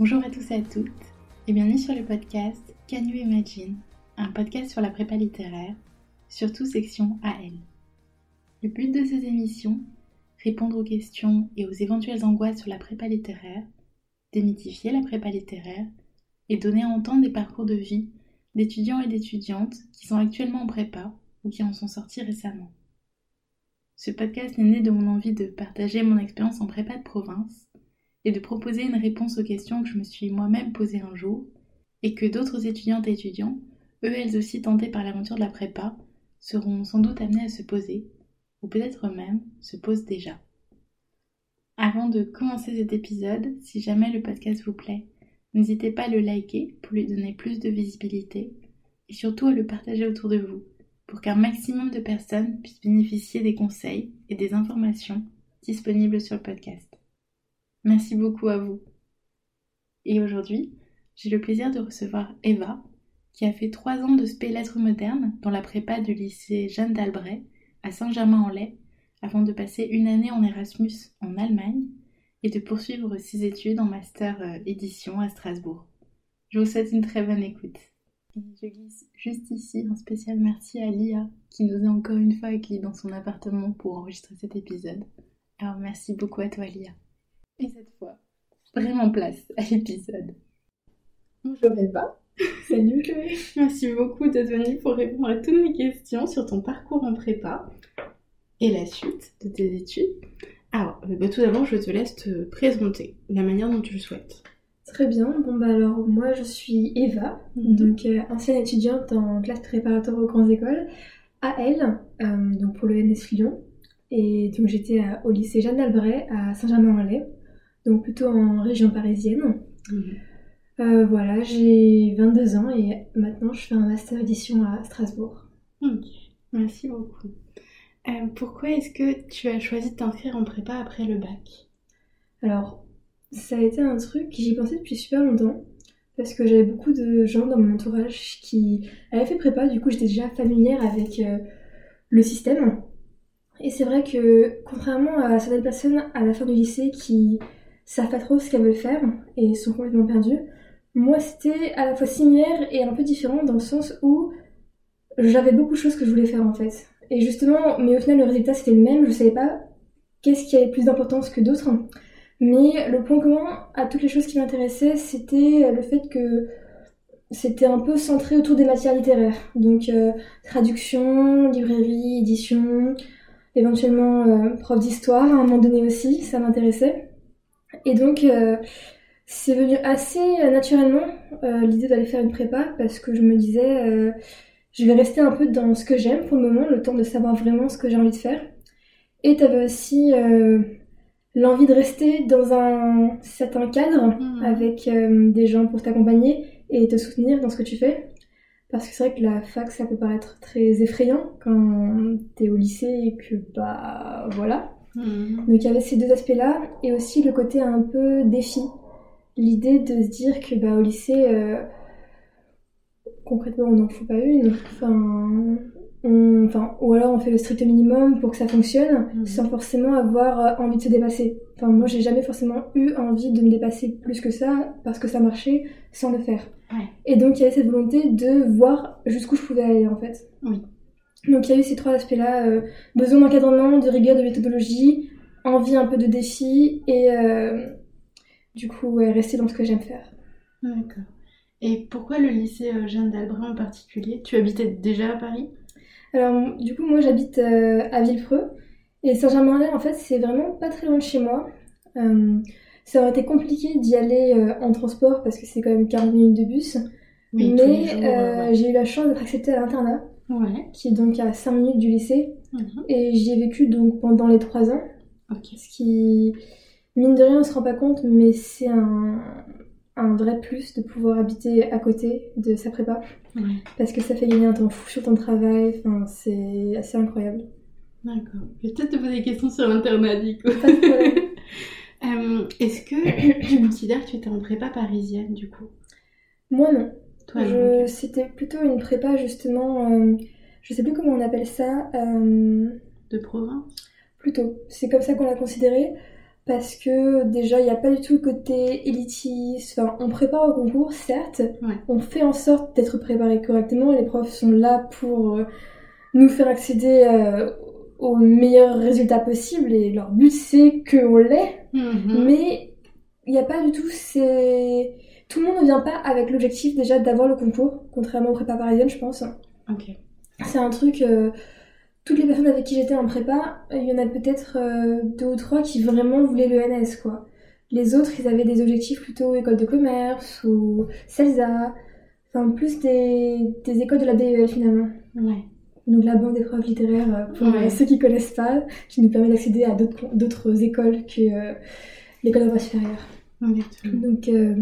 Bonjour à tous et à toutes et bienvenue sur le podcast Can You Imagine, un podcast sur la prépa littéraire, surtout section AL. Le but de ces émissions, répondre aux questions et aux éventuelles angoisses sur la prépa littéraire, démythifier la prépa littéraire et donner à entendre des parcours de vie d'étudiants et d'étudiantes qui sont actuellement en prépa ou qui en sont sortis récemment. Ce podcast est né de mon envie de partager mon expérience en prépa de province et de proposer une réponse aux questions que je me suis moi-même posées un jour et que d'autres étudiantes et étudiants, eux elles aussi tentés par l'aventure de la prépa, seront sans doute amenés à se poser, ou peut-être même se posent déjà. Avant de commencer cet épisode, si jamais le podcast vous plaît, n'hésitez pas à le liker pour lui donner plus de visibilité et surtout à le partager autour de vous pour qu'un maximum de personnes puissent bénéficier des conseils et des informations disponibles sur le podcast. Merci beaucoup à vous. Et aujourd'hui, j'ai le plaisir de recevoir Eva, qui a fait trois ans de spé lettres modernes dans la prépa du lycée Jeanne d'Albret à Saint-Germain-en-Laye, avant de passer une année en Erasmus en Allemagne et de poursuivre ses études en master euh, édition à Strasbourg. Je vous souhaite une très bonne écoute. je glisse juste ici un spécial merci à Lia qui nous a encore une fois accueillis dans son appartement pour enregistrer cet épisode. Alors merci beaucoup à toi Lia. Et cette fois, vraiment place à l'épisode. Bonjour Eva. Salut Chloé. Merci beaucoup d'être venue pour répondre à toutes mes questions sur ton parcours en prépa et la suite de tes études. Alors, euh, bah, tout d'abord, je te laisse te présenter de la manière dont tu le souhaites. Très bien. Bon bah alors moi je suis Eva, Mhm. donc euh, ancienne étudiante en classe préparatoire aux grandes écoles à Elle, euh, donc pour le NS Lyon. Et donc j'étais à- au lycée Jeanne d'Albret à Saint-Germain-en-Laye, donc plutôt en région parisienne. Euh, voilà, j'ai 22 ans et maintenant je fais un master édition à Strasbourg. Ok, merci beaucoup. Euh, pourquoi est-ce que tu as choisi de t'inscrire en prépa après le bac? Alors, ça a été un truc que j'y pensais depuis super longtemps. Parce que j'avais beaucoup de gens dans mon entourage qui avaient fait prépa, du coup j'étais déjà familière avec euh, le système. Et c'est vrai que, contrairement à certaines personnes à la fin du lycée qui savent pas trop ce qu'elles veulent faire et sont complètement perdues, moi c'était à la fois similaire et un peu différent dans le sens où j'avais beaucoup de choses que je voulais faire en fait. Et justement, mais au final le résultat c'était le même, je savais pas qu'est-ce qui avait plus d'importance que d'autres. Mais le point commun à toutes les choses qui m'intéressaient, c'était le fait que c'était un peu centré autour des matières littéraires. Donc euh, traduction, librairie, édition, éventuellement euh, prof d'histoire à un moment donné aussi, ça m'intéressait. Et donc euh, c'est venu assez naturellement euh, l'idée d'aller faire une prépa parce que je me disais euh, je vais rester un peu dans ce que j'aime pour le moment, le temps de savoir vraiment ce que j'ai envie de faire. Et t'avais aussi euh, l'envie de rester dans un certain cadre Mhm. avec euh, des gens pour t'accompagner et te soutenir dans ce que tu fais. Parce que c'est vrai que la fac, ça peut paraître très effrayant quand t'es au lycée et que, bah, voilà. Mhm. Donc il y avait ces deux aspects-là et aussi le côté un peu défi. L'idée de se dire que, bah, au lycée, euh, concrètement, on n'en fout pas une. Enfin, on- enfin, ou alors on fait le strict minimum pour que ça fonctionne Mhm. sans forcément avoir euh, envie de se dépasser. Enfin, moi, j'ai jamais forcément eu envie de me dépasser plus que ça parce que ça marchait sans le faire. Ouais. Et donc, il y avait cette volonté de voir jusqu'où je pouvais aller en fait. Oui. Donc, il y a eu ces trois aspects-là euh, besoin d'encadrement, de rigueur, de méthodologie, envie un peu de défi et euh, du coup, ouais, rester dans ce que j'aime faire. D'accord. Et pourquoi le lycée euh, Jeanne d'Albret en particulier? Tu habitais déjà à Paris? Alors, du coup, moi, j'habite euh, à Villepreux. Et Saint-Germain-en-Laye, en fait, c'est vraiment pas très loin de chez moi. Ça aurait été compliqué d'y aller en transport parce que c'est quand même 40 minutes de bus. Oui, Mais j'ai eu la chance d'être acceptée à l'internat, ouais. Qui est donc à 5 minutes du lycée. Mhm. Et j'y ai vécu donc pendant les 3 ans. Ok. Ce qui, mine de rien, on se rend pas compte, mais c'est un, un vrai plus de pouvoir habiter à côté de sa prépa. Ouais. Parce que ça fait gagner un temps fou sur ton travail. Enfin, c'est assez incroyable. D'accord. Je vais peut-être te poser des questions sur l'internat du coup. Euh, Est-ce que tu considères que tu étais en prépa parisienne du coup? Moi, non. Toi, Je-. C'était plutôt une prépa, justement. euh, je sais plus comment on appelle ça. euh, De province? plutôt. C'est comme ça qu'on l'a considéré. parce que déjà il n'y a pas du tout le côté élitiste. Enfin, on prépare au concours, certes, Ouais. on fait en sorte d'être préparé correctement. Les profs sont là pour euh, nous faire accéder euh, aux meilleurs résultats possibles et leur but c'est qu'on l'ait. Mhm. Mais il n'y a pas du tout ces... Tout le monde ne vient pas avec l'objectif déjà d'avoir le concours, contrairement aux prépa parisiennes, je pense. Ok. C'est un truc... euh, toutes les personnes avec qui j'étais en prépa, il y en a peut-être euh, deux ou trois qui vraiment voulaient le NS, quoi. Les autres, ils avaient des objectifs plutôt école de commerce ou CELSA, enfin plus des, des écoles de la BEL finalement. Ouais. Donc la banque d'épreuves littéraires, euh, pour Ouais. ceux qui connaissent pas, qui nous permet d'accéder à d'autres écoles que euh, l'école supérieure. Donc, euh,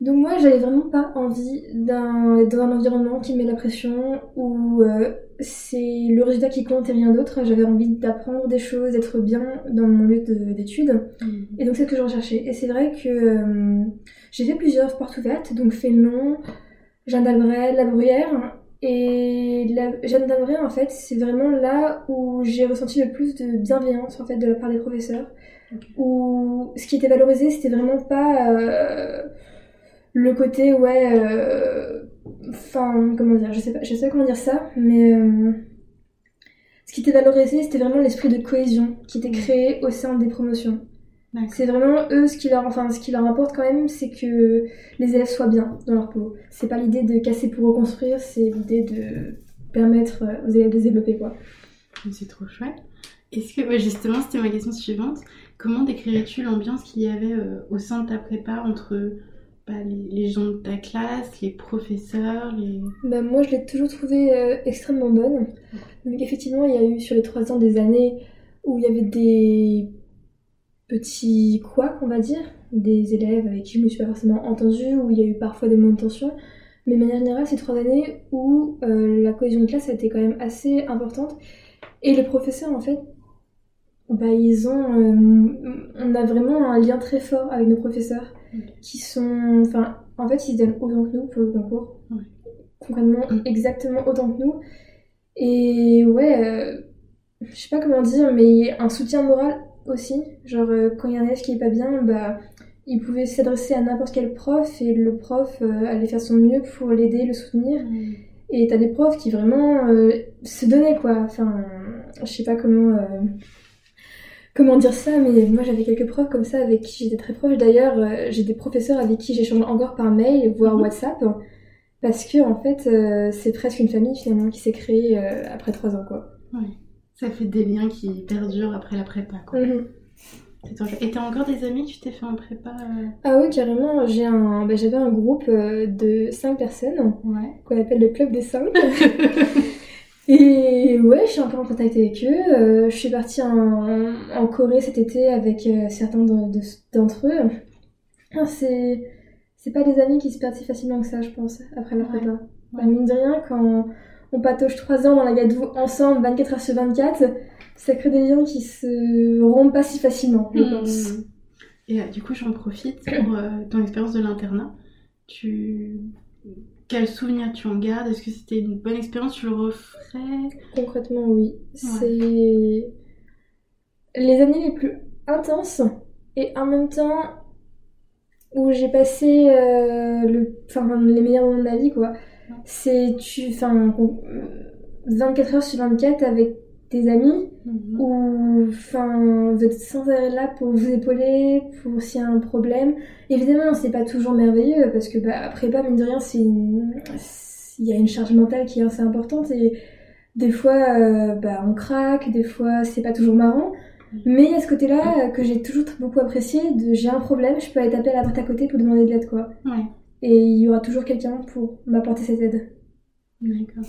donc moi, j'avais vraiment pas envie d'un dans un environnement qui me met la pression, où euh, c'est le résultat qui compte et rien d'autre. J'avais envie d'apprendre des choses, d'être bien dans mon lieu de- d'études. Mhm. Et donc c'est ce que je recherchais. Et c'est vrai que euh, j'ai fait plusieurs portes ouvertes, donc Fénelon, Jeanne d'Albret, La Bruyère. Et la, Jeanne d'Albret, en fait, c'est vraiment là où j'ai ressenti le plus de bienveillance en fait de la part des professeurs. Où ce qui était valorisé, c'était vraiment pas euh, le côté ouais, euh, enfin comment dire, je sais pas, je sais pas comment dire ça, mais euh, ce qui était valorisé, c'était vraiment l'esprit de cohésion qui était créé au sein des promotions. C'est vraiment eux ce qui leur, enfin, ce qui leur importe quand même, c'est que les élèves soient bien dans leur peau. C'est pas l'idée de casser pour reconstruire, c'est l'idée de permettre euh, aux élèves de se développer quoi. C'est trop chouette. Est-ce que, ouais, justement, c'était ma question suivante. Comment décrirais-tu l'ambiance qu'il y avait euh, au sein de ta prépa entre les, gens de ta classe, les professeurs, les... Bah, moi je l'ai toujours trouvée euh, extrêmement bonne. Effectivement il y a eu sur les trois ans des années où il y avait des petits couacs on va dire, des élèves avec qui je me suis pas forcément entendue, où il y a eu parfois des moments de tension. Mais de manière générale, c'est trois années où euh, la cohésion de classe a été quand même assez importante. Et les professeurs, en fait, bah, ils ont. euh, on a vraiment un lien très fort avec nos professeurs qui sont. Enfin, en fait, ils se donnent autant que nous pour le concours. Ouais. Concrètement, exactement autant que nous. Et ouais, euh, je sais pas comment dire, mais un soutien moral aussi. Genre, euh, quand il y a un élève qui est pas bien, bah. Il pouvait s'adresser à n'importe quel prof et le prof euh, allait faire son mieux pour l'aider, le soutenir. Et t'as des profs qui vraiment euh, se donnaient quoi. Enfin, je sais pas comment euh, comment dire ça, mais moi j'avais quelques profs comme ça avec qui j'étais très proche. D'ailleurs, euh, j'ai des professeurs avec qui j'échange encore par mail, voire Mhm. WhatsApp, parce que en fait euh, c'est presque une famille finalement qui s'est créée euh, après trois ans quoi. Ouais. Ça fait des liens qui perdurent après la prépa, quoi. Mhm. Et t'as encore des amis que tu t'es fait en prépa Ah oui carrément, j'ai un, bah, j'avais un groupe de cinq personnes Ouais. qu'on appelle le club des cinq. Et ouais, je suis encore en contact avec eux. Euh, je suis partie en, en Corée cet été avec euh, certains de- de- d'entre eux. Ah, c'est c'est pas des amis qui se perdent si facilement que ça, je pense, après la Ouais. prépa. Ouais. Bah, mine de rien, quand on patauge 3 ans dans la gadoue ensemble, 24 heures sur 24, ça crée des liens qui se rompent pas si facilement, je pense. Hmm. Et euh, du coup, j'en profite pour euh, ton expérience de l'internat. Tu... Quel souvenir tu en gardes? Est-ce que c'était une bonne expérience? Tu le referais? Concrètement, oui. C'est les années les plus intenses et en même temps où j'ai passé euh, le... enfin, les meilleurs moments de ma vie, quoi. C'est tu... enfin, con- 24 heures sur 24 avec tes amis Mhm. où enfin, vous êtes sans arrêt là pour vous épauler, pour s'il y a un problème. Évidemment, c'est pas toujours merveilleux parce que bah, après pas mine de rien, c'est il y a une charge mentale qui est assez importante et des fois euh, bah, on craque, des fois c'est pas toujours marrant. Mais il y a ce côté-là euh, que j'ai toujours beaucoup apprécié de j'ai un problème, je peux aller taper à la porte à côté pour demander de l'aide quoi. Ouais, Et il y aura toujours quelqu'un pour m'apporter cette aide. d'accord.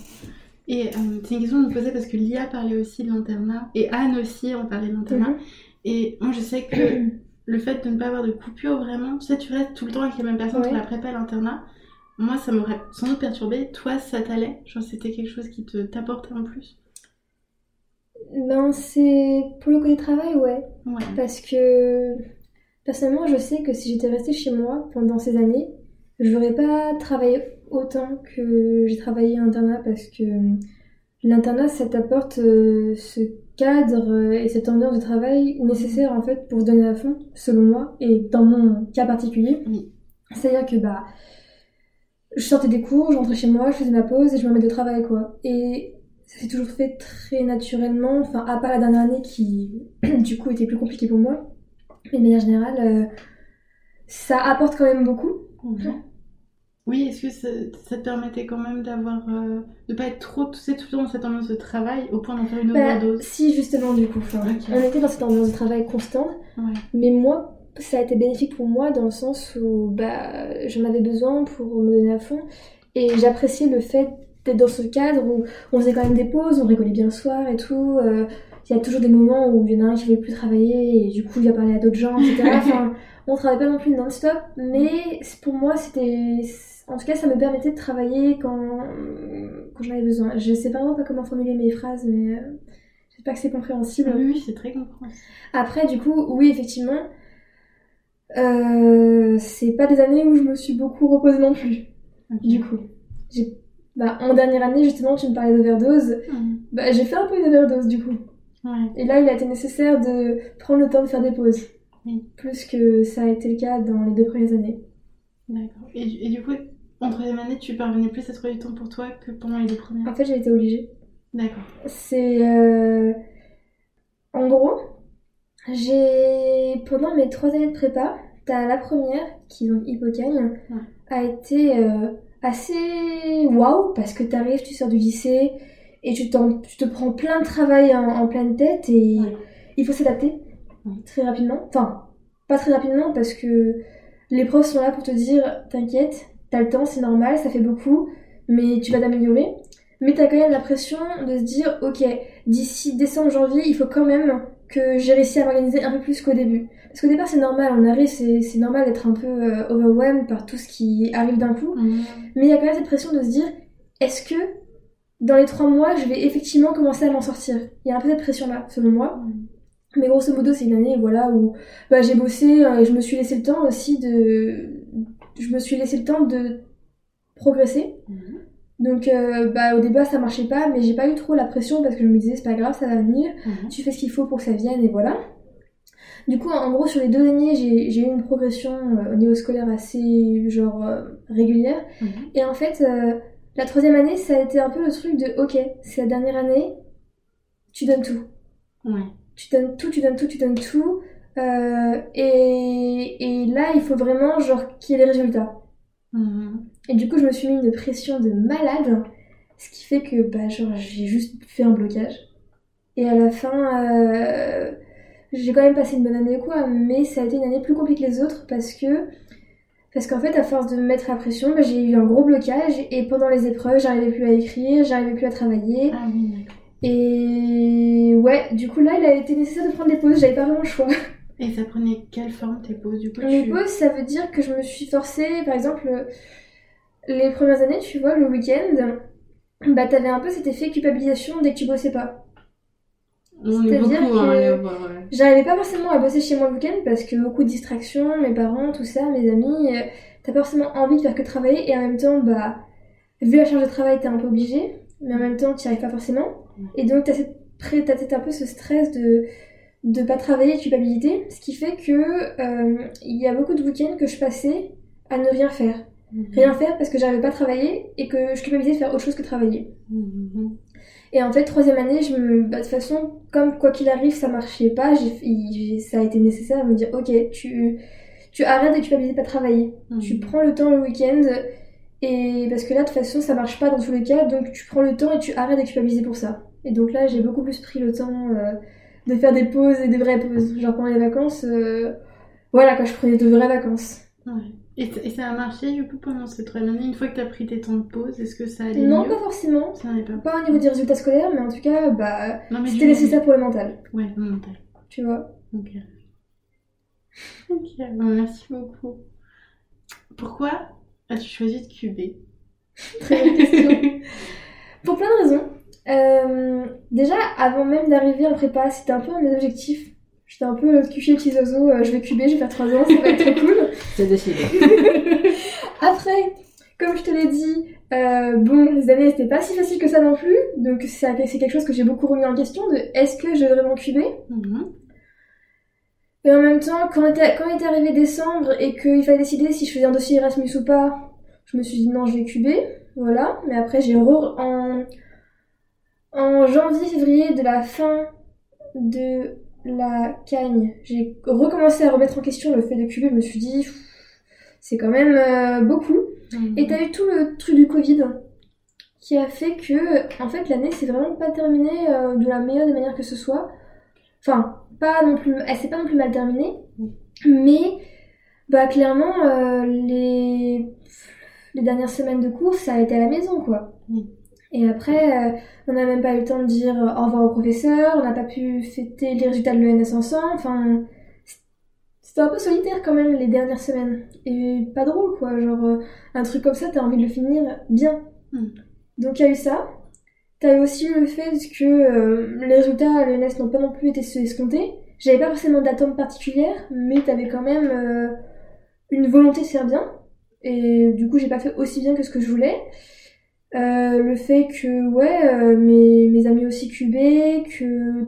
Et euh, c'est une question que je me posais parce que Lia parlait aussi de l'internat et Anne aussi on parlait de l'internat. Mhm. Et moi je sais que le fait de ne pas avoir de coupure vraiment, tu sais, tu restes tout le temps avec les mêmes personnes entre Ouais. la prépa et l'internat. Moi ça m'aurait sans doute perturbé. Toi ça t'allait? Genre c'était quelque chose qui te t'apportait en plus? Ben c'est pour le côté travail, ouais. Ouais. Parce que personnellement, je sais que si j'étais restée chez moi pendant ces années, je n'aurais pas travaillé autant que j'ai travaillé à l'internat parce que l'internat, ça t'apporte euh, ce cadre euh, et cette ambiance de travail nécessaire en fait pour se donner à fond, selon moi, et dans mon cas particulier. Oui. C'est-à-dire que bah, je sortais des cours, je rentrais chez moi, je faisais ma pause et je me mettais de travail quoi. Et ça s'est toujours fait très naturellement, enfin à part la dernière année qui du coup était plus compliquée pour moi. Mais de manière générale, euh, ça apporte quand même beaucoup. Oui, est-ce que ça, ça te permettait quand même d'avoir. euh, de pas être trop, tu sais, tout le temps dans cette ambiance de travail au point d'en faire une Bah, overdose? si justement du coup, enfin, on était dans cette ambiance de travail constante. Ouais. Mais moi, ça a été bénéfique pour moi dans le sens où bah, j'en avais besoin pour me donner à fond. Et j'appréciais le fait d'être dans ce cadre où on faisait quand même des pauses, on rigolait bien le soir et tout. euh, Il y a toujours des moments où il y en a un qui ne veut plus travailler et du coup il va parler à d'autres gens, etc. Enfin, on travaille pas non plus non-stop, mais pour moi c'était... En tout cas, ça me permettait de travailler quand, quand j'en avais besoin. Je sais vraiment pas comment formuler mes phrases, mais euh, j'espère que c'est compréhensible. Oui, oui, c'est très compréhensible. Après, du coup, oui, effectivement, euh, c'est pas des années où je me suis beaucoup reposée non plus. Du coup, j'ai, bah, en dernière année, justement, tu me parlais d'overdose. Mhm. Bah, j'ai fait un peu une overdose, du coup. Ouais. Et là, il a été nécessaire de prendre le temps de faire des pauses. Plus que ça a été le cas dans les deux premières années. D'accord. Et du coup, en troisième année, tu parvenais plus à trouver du temps pour toi que pendant les deux premières? En fait, j'ai été obligée. D'accord. C'est. euh, En gros, j'ai. Pendant mes trois années de prépa, t'as la première, qui est donc Hippocagne, Ouais. a été euh, assez waouh, parce que t'arrives, tu sors du lycée, et tu, te prends plein de travail en, en pleine tête, et Ouais. il faut s'adapter Ouais. très rapidement. Enfin, pas très rapidement, parce que les profs sont là pour te dire t'inquiète, t'as le temps, c'est normal, ça fait beaucoup, mais tu vas t'améliorer. Mais t'as quand même la pression de se dire, ok, d'ici décembre, janvier, il faut quand même que j'ai réussi à m'organiser un peu plus qu'au début. Parce qu'au départ, c'est normal, on arrive, c'est c'est normal d'être un peu euh, overwhelmed par tout ce qui arrive d'un coup. Mhm. Mais il y a quand même cette pression de se dire, est-ce que dans les trois mois, je vais effectivement commencer à m'en sortir? Il y a un peu cette pression-là, selon moi. Mais grosso modo, c'est une année voilà, où bah, j'ai bossé euh, et je me suis laissé le temps aussi de. Je me suis laissé le temps de progresser. Mhm. Donc euh, bah, au début, ça marchait pas, mais j'ai pas eu trop la pression parce que je me disais, c'est pas grave, ça va venir. Mhm. Tu fais ce qu'il faut pour que ça vienne et voilà. Du coup, en gros, sur les deux années, j'ai eu une progression euh, au niveau scolaire assez genre euh, régulière. Mhm. Et en fait, la troisième année, ça a été un peu le truc de ok, c'est la dernière année, tu donnes tout. Ouais. Tu donnes tout, tu donnes tout, tu donnes tout. Euh, et, et là, il faut vraiment genre qu'il y ait les résultats. Mhm. Et du coup, je me suis mis une pression de malade, ce qui fait que bah, genre, j'ai juste fait un blocage. Et à la fin, euh, j'ai quand même passé une bonne année quoi, mais ça a été une année plus compliquée que les autres parce que parce qu'en fait, à force de me mettre la pression, bah, j'ai eu un gros blocage et pendant les épreuves, j'arrivais plus à écrire, j'arrivais plus à travailler. Ah oui. Et ouais, du coup là, il a été nécessaire de prendre des pauses, j'avais pas vraiment le choix. Et ça prenait quelle forme tes pauses du coup Les tu- pauses, ça veut dire que je me suis forcée, par exemple, les premières années, tu vois, le week-end, bah t'avais un peu cet effet culpabilisation dès que tu bossais pas. C'est-à-dire que- ouais. J'arrivais pas forcément à bosser chez moi le week-end parce que beaucoup de distractions, mes parents, tout ça, mes amis, euh, t'as pas forcément envie de faire que travailler et en même temps, bah, vu la charge de travail, t'es un peu obligé, mais en même temps, t'y arrives pas forcément. Et donc, t'as cette, t'as peut-être un peu ce stress de de pas travailler, de culpabilité, ce qui fait que euh, il y a beaucoup de week-ends que je passais à ne rien faire. Mhm. Rien faire parce que j'arrivais pas à travailler et que je culpabilisais de faire autre chose que travailler. Mhm. Et en fait, troisième année, je me... bah, de toute façon, comme quoi qu'il arrive, ça marchait pas, j'ai... ça a été nécessaire de me dire, ok, tu, tu arrêtes de culpabiliser de pas travailler. Mhm. Tu prends le temps le week-end, et parce que là, de toute façon, ça marche pas dans tous les cas, donc tu prends le temps et tu arrêtes de culpabiliser pour ça. Et donc là, j'ai beaucoup plus pris le temps euh, de faire des pauses et des vraies pauses. Genre pendant les vacances, euh, voilà, quand je prenais de vraies vacances. Ouais. Et, et ça a marché du coup pendant cette troisième année? Une fois que t'as pris tes temps de pause, est-ce que ça allait Non, mieux? pas forcément. Ça pas. Pas au niveau des résultats scolaires, mais en tout cas, bah, c'était nécessaire pour le mental, Ouais, le mental. tu vois. Ok. Ok, bon, merci beaucoup. Pourquoi as-tu choisi de cuber? Très bonne question. Pour plein de raisons. Euh, déjà, avant même d'arriver en prépa, c'était un peu un de mes objectifs. J'étais un peu le cuchier petits oiseaux, euh, je vais cuber, je vais faire 3 ans, ça va être trop cool. C'est décidé. Après, Comme je te l'ai dit, euh, bon, les années c'était pas si facile que ça non plus, donc c'est quelque chose que j'ai beaucoup remis en question de est-ce que je vais vraiment cuber? Mhm. Et en même temps, quand était, quand était arrivé décembre et qu'il fallait décider si je faisais un dossier Erasmus ou pas, je me suis dit non, je vais cuber, voilà. Mais après, j'ai en, en janvier-février de la fin de la cagne, j'ai recommencé à remettre en question le fait de cuber. Je me suis dit, c'est quand même euh, beaucoup. Et t'as eu tout le truc du Covid qui a fait que, en fait, l'année c'est vraiment pas terminée euh, de la meilleure des manières que ce soit. Enfin, pas non plus, elle s'est pas non plus mal terminée, mais bah clairement euh, les les dernières semaines de cours ça a été à la maison quoi. Et après, euh, on n'a même pas eu le temps de dire au revoir au professeur, on n'a pas pu fêter les résultats de l'ENS ensemble, enfin c'était un peu solitaire quand même les dernières semaines. Et pas drôle quoi, genre euh, un truc comme ça, t'as envie de le finir bien. Mm. Donc il y a eu ça. T'as eu aussi le fait que euh, les résultats à l'ENS n'ont pas non plus été escomptés. J'avais pas forcément d'atome particulière, mais t'avais quand même euh, une volonté de faire bien. Et du coup, j'ai pas fait aussi bien que ce que je voulais. Le fait que, ouais, mes, mes amis aussi cubés, que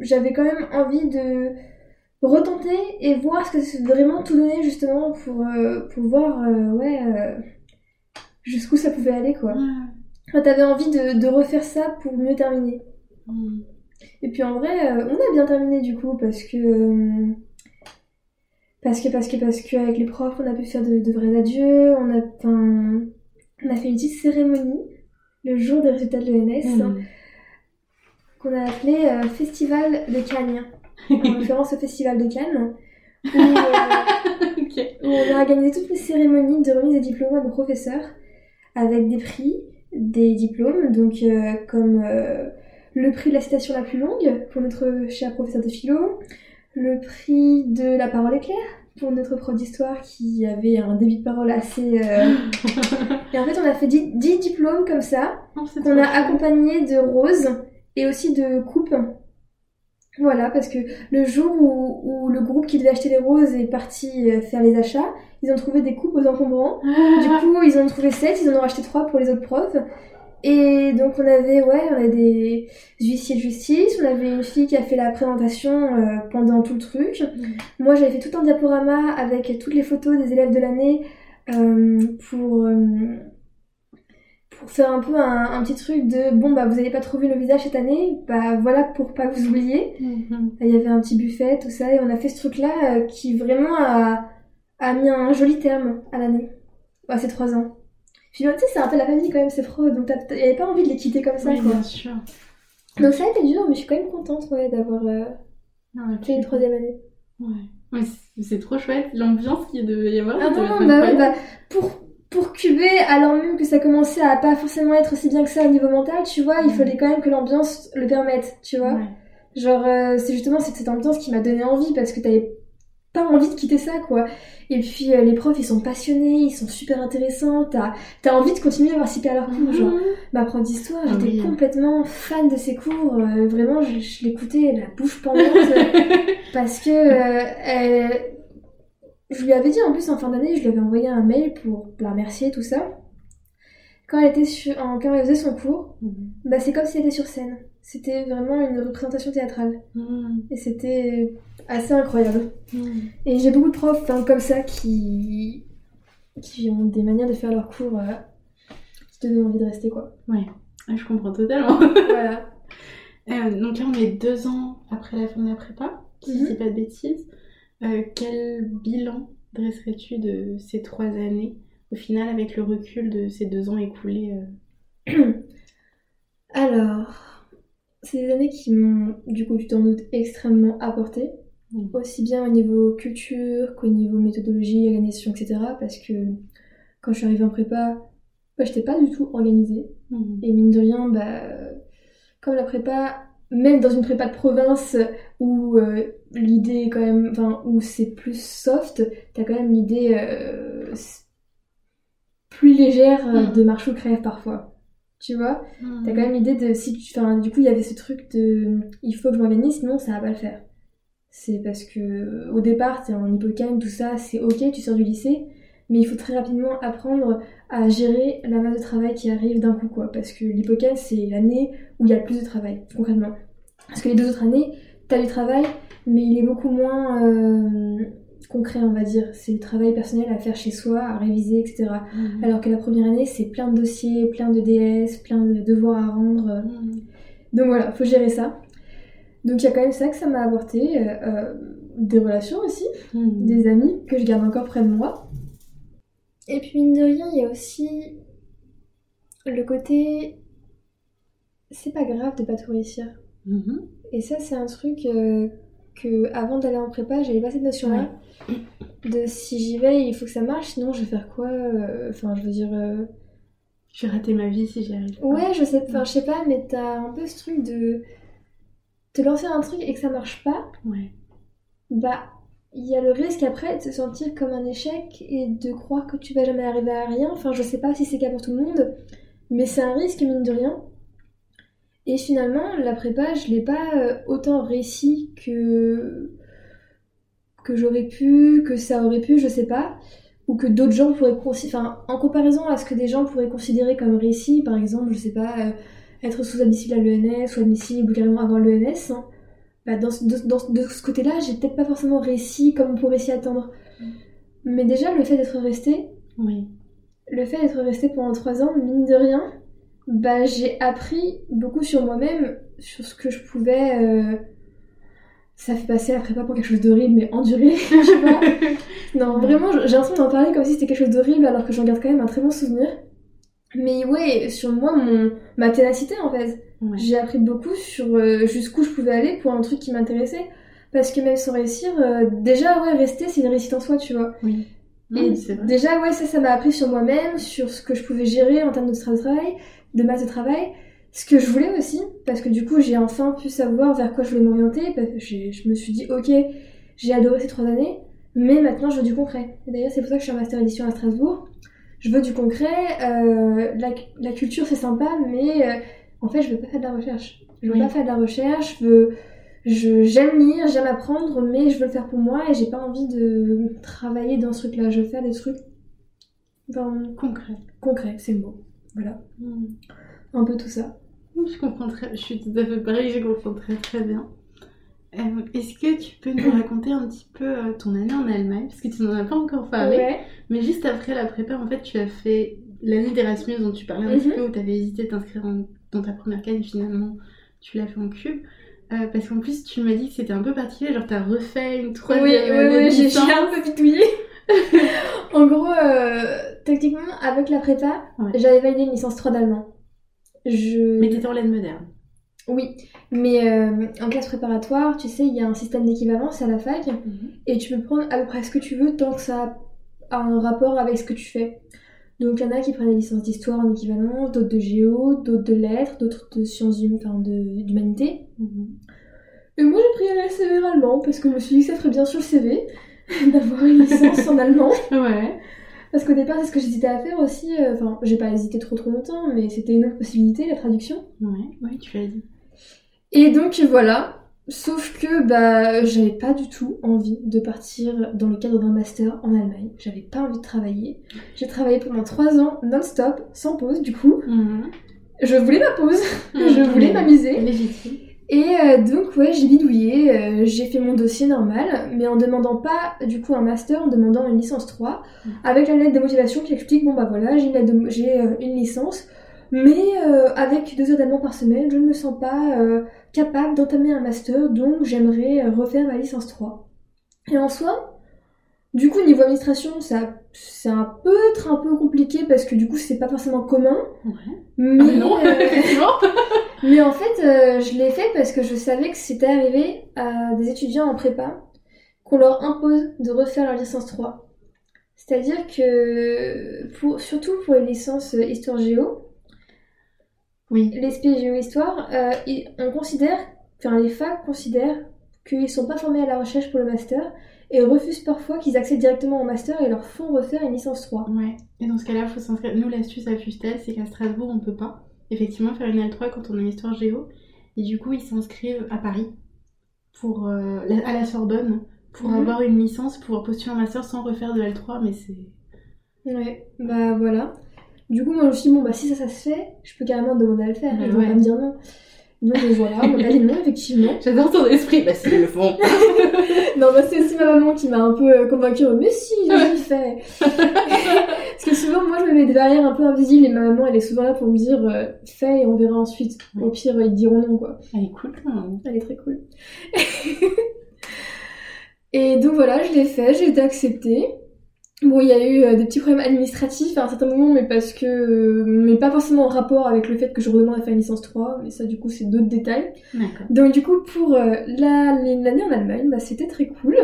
j'avais quand même envie de retenter et voir ce que c'est vraiment tout donner justement pour, euh, pour voir euh, ouais euh, jusqu'où ça pouvait aller quoi. T'avais envie de, de, refaire ça pour mieux terminer. Mm. Et puis en vrai, on a bien terminé du coup parce que parce que parce que parce que avec les profs, on a pu faire de, vrais adieux. On a on a fait une petite cérémonie le jour des résultats de l'ENS mm. qu'on a appelé Festival de Cagnes en référence au Festival de Cannes, où, euh, on a organisé toutes les cérémonies de remise des diplômes à nos professeurs, avec des prix, des diplômes, donc euh, comme euh, le prix de la citation la plus longue pour notre cher professeur de philo, le prix de la parole éclair pour notre prof d'histoire qui avait un débit de parole assez... et en fait, on a fait 10, diplômes comme ça, oh, qu'on a accompagné de roses et aussi de coupes voilà, parce que le jour où, le groupe qui devait acheter les roses est parti euh, faire les achats, ils ont trouvé des coupes aux encombrants. du coup, ils en ont trouvé 7, ils en ont racheté 3 pour les autres profs. Et donc on avait, ouais, on des huissiers de justice, on avait une fille qui a fait la présentation euh, pendant tout le truc. Mm. Moi j'avais fait tout un diaporama avec toutes les photos des élèves de l'année euh, pour pour faire un peu un, petit truc de bon bah vous n'avez pas trouvé le visage cette année, bah voilà pour pas vous oublier. Mhm. Il y avait un petit buffet, tout ça, et on a fait ce truc là euh, qui vraiment a, a, mis un joli terme à l'année, à ces trois ans. Puis tu sais, c'est un peu la famille quand même, c'est pro, donc t'avais pas envie de les quitter comme ça. Oui, bien sûr. Donc ça a été dur, mais je suis quand même contente ouais, d'avoir euh, fait une troisième année. Ouais. c'est trop chouette, l'ambiance qu'il devait y avoir. Ah non, bah ouais, bah pour pour cuber, alors même que ça commençait à pas forcément être aussi bien que ça au niveau mental, tu vois, il fallait quand même que l'ambiance le permette, tu vois. Genre, euh, c'est justement cette, ambiance qui m'a donné envie parce que t'avais pas envie de quitter ça, quoi. Et puis, euh, les profs, ils sont passionnés, ils sont super intéressants, t'as as envie de continuer à participer à leurs cours, mhm. genre. Ma prof d'histoire, ah j'étais complètement fan de ses cours, euh, vraiment, je, l'écoutais la bouche pendante parce que elle je lui avais dit en plus en fin d'année, je lui avais envoyé un mail pour la remercier, tout ça. Quand elle était sur, en, quand elle faisait son cours, mhm. bah c'est comme si elle était sur scène. C'était vraiment une représentation théâtrale. Mhm. Et c'était assez incroyable. Mhm. Et j'ai beaucoup de profs hein, comme ça qui, qui ont des manières de faire leur cours euh, qui te donnent envie de rester, quoi. Ouais, je comprends totalement. voilà. Euh, donc là, on est deux ans après la fin de la prépa, si je dis pas de bêtises. Euh, quel bilan dresserais-tu de ces trois années, au final, avec le recul de ces deux ans écoulés Alors, c'est des années qui m'ont, du coup, tu t'en doutes, extrêmement apporté, mmh. aussi bien au niveau culture qu'au niveau méthodologie, organisation, etc. Parce que quand je suis arrivée en prépa, bah, j'étais pas du tout organisée. Mmh. Et mine de rien, bah, comme la prépa, même dans une prépa de province où euh, l'idée est quand même, enfin, où c'est plus soft, t'as quand même l'idée euh, plus légère euh, mm. de marche ou crève parfois. Tu vois mm. T'as quand même l'idée de si tu. Enfin, du coup, il y avait ce truc de. Il faut que je m'organise, sinon ça va pas le faire. C'est parce que au départ, t'es en hippocampe, tout ça, c'est ok, tu sors du lycée, mais il faut très rapidement apprendre à gérer la masse de travail qui arrive d'un coup, quoi. Parce que l'hypocaine, c'est l'année où il y a le plus de travail, concrètement. Parce que les deux autres années, t'as du travail, mais il est beaucoup moins euh, concret, on va dire. C'est du travail personnel à faire chez soi, à réviser, etc. Mhm. Alors que la première année, c'est plein de dossiers, plein de DS, plein de devoirs à rendre. Mhm. Donc voilà, faut gérer ça. Donc il y a quand même ça que ça m'a apporté. euh, euh, des relations aussi, Mhm. des amis que je garde encore près de moi. Et puis mine de rien, il y a aussi le côté c'est pas grave de pas tout réussir. Et ça c'est un truc euh, que avant d'aller en prépa, j'avais pas cette notion-là de si j'y vais, il faut que ça marche, sinon je vais faire quoi euh, Enfin, je veux dire euh, Je vais rater ma vie si j'y arrive. pas. ouais, je sais, enfin je sais pas, mais t'as un peu ce truc de te lancer un truc et que ça marche pas. Ouais. bah il y a le risque après de se sentir comme un échec et de croire que tu vas jamais arriver à rien. Enfin, je sais pas si c'est le cas pour tout le monde, mais c'est un risque mine de rien. Et finalement, la prépa, je l'ai pas euh, autant réussi que que j'aurais pu, que ça aurait pu, je sais pas, ou que d'autres gens pourraient considérer. Enfin, en comparaison à ce que des gens pourraient considérer comme réussi, par exemple, je sais pas, euh, être sous-admissible à l'ENS ou admissible carrément avoir l'ENS. hein, bah, dans, de, dans- de ce côté-là, j'ai peut-être pas forcément réussi comme on pourrait s'y attendre. Mais déjà, le fait d'être resté, Oui. le fait d'être resté pendant trois ans, mine de rien, bah, j'ai appris beaucoup sur moi-même, sur ce que je pouvais. euh, Ça fait passer la prépa pour quelque chose d'horrible, mais endurer, je sais pas. Non, vraiment, j'ai l'impression d'en parler comme si c'était quelque chose d'horrible, alors que j'en garde quand même un très bon souvenir. Mais ouais, sur moi, mon, ma ténacité en fait. Ouais. J'ai appris beaucoup sur euh, jusqu'où je pouvais aller pour un truc qui m'intéressait. Parce que même sans réussir, euh, déjà, ouais, rester, c'est une réussite en soi, tu vois. Oui. Et déjà, ouais, ça, ça m'a appris sur moi-même, sur ce que je pouvais gérer en termes de travail, de masse de travail, ce que je voulais aussi, parce que du coup, j'ai enfin pu savoir vers quoi je voulais m'orienter. parce que j'ai- Je me suis dit, ok, j'ai adoré ces trois années, mais maintenant, je veux du concret. Et d'ailleurs, c'est pour ça que je suis en master édition à Strasbourg. Je veux du concret, euh, la, la culture, c'est sympa, mais euh, en fait, je veux pas faire de la recherche. Je veux Oui. pas faire de la recherche, je veux... J'aime lire, j'aime apprendre, mais je veux le faire pour moi et j'ai pas envie de travailler dans ce truc-là. Je veux faire des trucs ben, Concret. concrets, c'est le mot. Voilà, Mhm. un peu tout ça. Je comprends très, je suis tout à fait pareil, je comprends très très bien. Euh, Est-ce que tu peux nous raconter un petit peu euh, ton année en Allemagne? Parce que tu n'en as pas encore parlé. Ouais. Mais juste après la prépa, en fait, tu as fait l'année d'Erasmus dont tu parlais un petit Mhm. peu, où tu avais hésité de t'inscrire en- dans ta première canne, finalement, tu l'as fait en cube. Euh, parce qu'en plus, tu m'as dit que c'était un peu particulier, genre t'as refait une Oui, troisième oui, oui, de j'ai un peu bidouillé. en gros, euh, techniquement, avec la prépa, Ouais. j'avais validé une licence 3 d'allemand. Je... Mais t'étais en laine moderne. Oui, mais euh, en classe préparatoire, tu sais, il y a un système d'équivalence à la fac, et tu peux prendre à peu près ce que tu veux tant que ça a un rapport avec ce que tu fais. Donc il y en a qui prennent des licences d'histoire en équivalence, d'autres de géo, d'autres de lettres, d'autres de sciences humaines, enfin d'humanité. Mhm. Et moi j'ai pris un LCV allemand parce que je me suis dit que ça ferait bien sur le CV d'avoir une licence en allemand. Ouais. Parce qu'au départ c'est ce que j'hésitais à faire aussi, euh, enfin j'ai pas hésité trop trop longtemps, mais c'était une autre possibilité, la traduction. Ouais, ouais, tu l'as dit. Et donc voilà, sauf que bah j'avais pas du tout envie de partir dans le cadre d'un master en Allemagne. J'avais pas envie de travailler. J'ai travaillé pendant trois ans non-stop, sans pause du coup. Mhm. Je voulais ma pause, je voulais m'amuser. Légitime. Et euh, donc ouais, j'ai bidouillé, euh, j'ai fait mon dossier normal, mais en demandant pas du coup un master, en demandant une licence 3, Mm. avec la lettre de motivation qui explique bon bah voilà, j'ai une, j'ai, euh, une licence, mais avec deux heures d'allemand par semaine, je ne me sens pas capable d'entamer un master, donc j'aimerais refaire ma licence 3. Et en soi, du coup niveau administration, ça c'est un peu un peu compliqué parce que du coup c'est pas forcément commun, Ouais. mais Ah, non, euh, effectivement. mais en fait, euh, je l'ai fait parce que je savais que c'était arrivé à des étudiants en prépa qu'on leur impose de refaire leur licence 3. C'est-à-dire que, pour, surtout pour les licences histoire-géo, Oui. les géo-histoire, euh, on considère, enfin les facs considèrent qu'ils sont pas formés à la recherche pour le master et refusent parfois qu'ils accèdent directement au master et leur font refaire une licence 3. Ouais. Et dans ce cas-là, il faut s'inscrire. Nous, l'astuce à Fustel, c'est qu'à Strasbourg, on peut pas effectivement faire une L3 quand on a une histoire géo. Et du coup, ils s'inscrivent à Paris, pour, euh, à la Sorbonne, pour Mhm. avoir une licence, pouvoir postuler un master sans refaire de L3, mais c'est Ouais, bah voilà. Du coup, moi, je me suis dit, bon, bah si ça, ça se fait, je peux carrément demander à le faire. Bah Ils vont ouais. pas me dire non. Donc voilà, on m'a pas dit non, effectivement. J'adore ton esprit. Bah, si, ils le font. Non, bah c'est aussi ma maman qui m'a un peu euh, convaincue. Mais si, je fais. Parce que souvent, moi, je me mets des barrières un peu invisibles et ma maman, elle est souvent là pour me dire, euh, fais et on verra ensuite. Au pire, ils diront non, quoi. Elle est cool, quand même. Elle est très cool. et donc voilà, je l'ai fait, j'ai été acceptée. Bon, il y a eu euh, des petits problèmes administratifs à un certain moment, mais parce que. euh, mais pas forcément en rapport avec le fait que je redemande à faire une licence 3, mais ça, du coup, c'est d'autres détails. Donc, du coup, pour euh, la- l'année en Allemagne, bah, c'était très cool.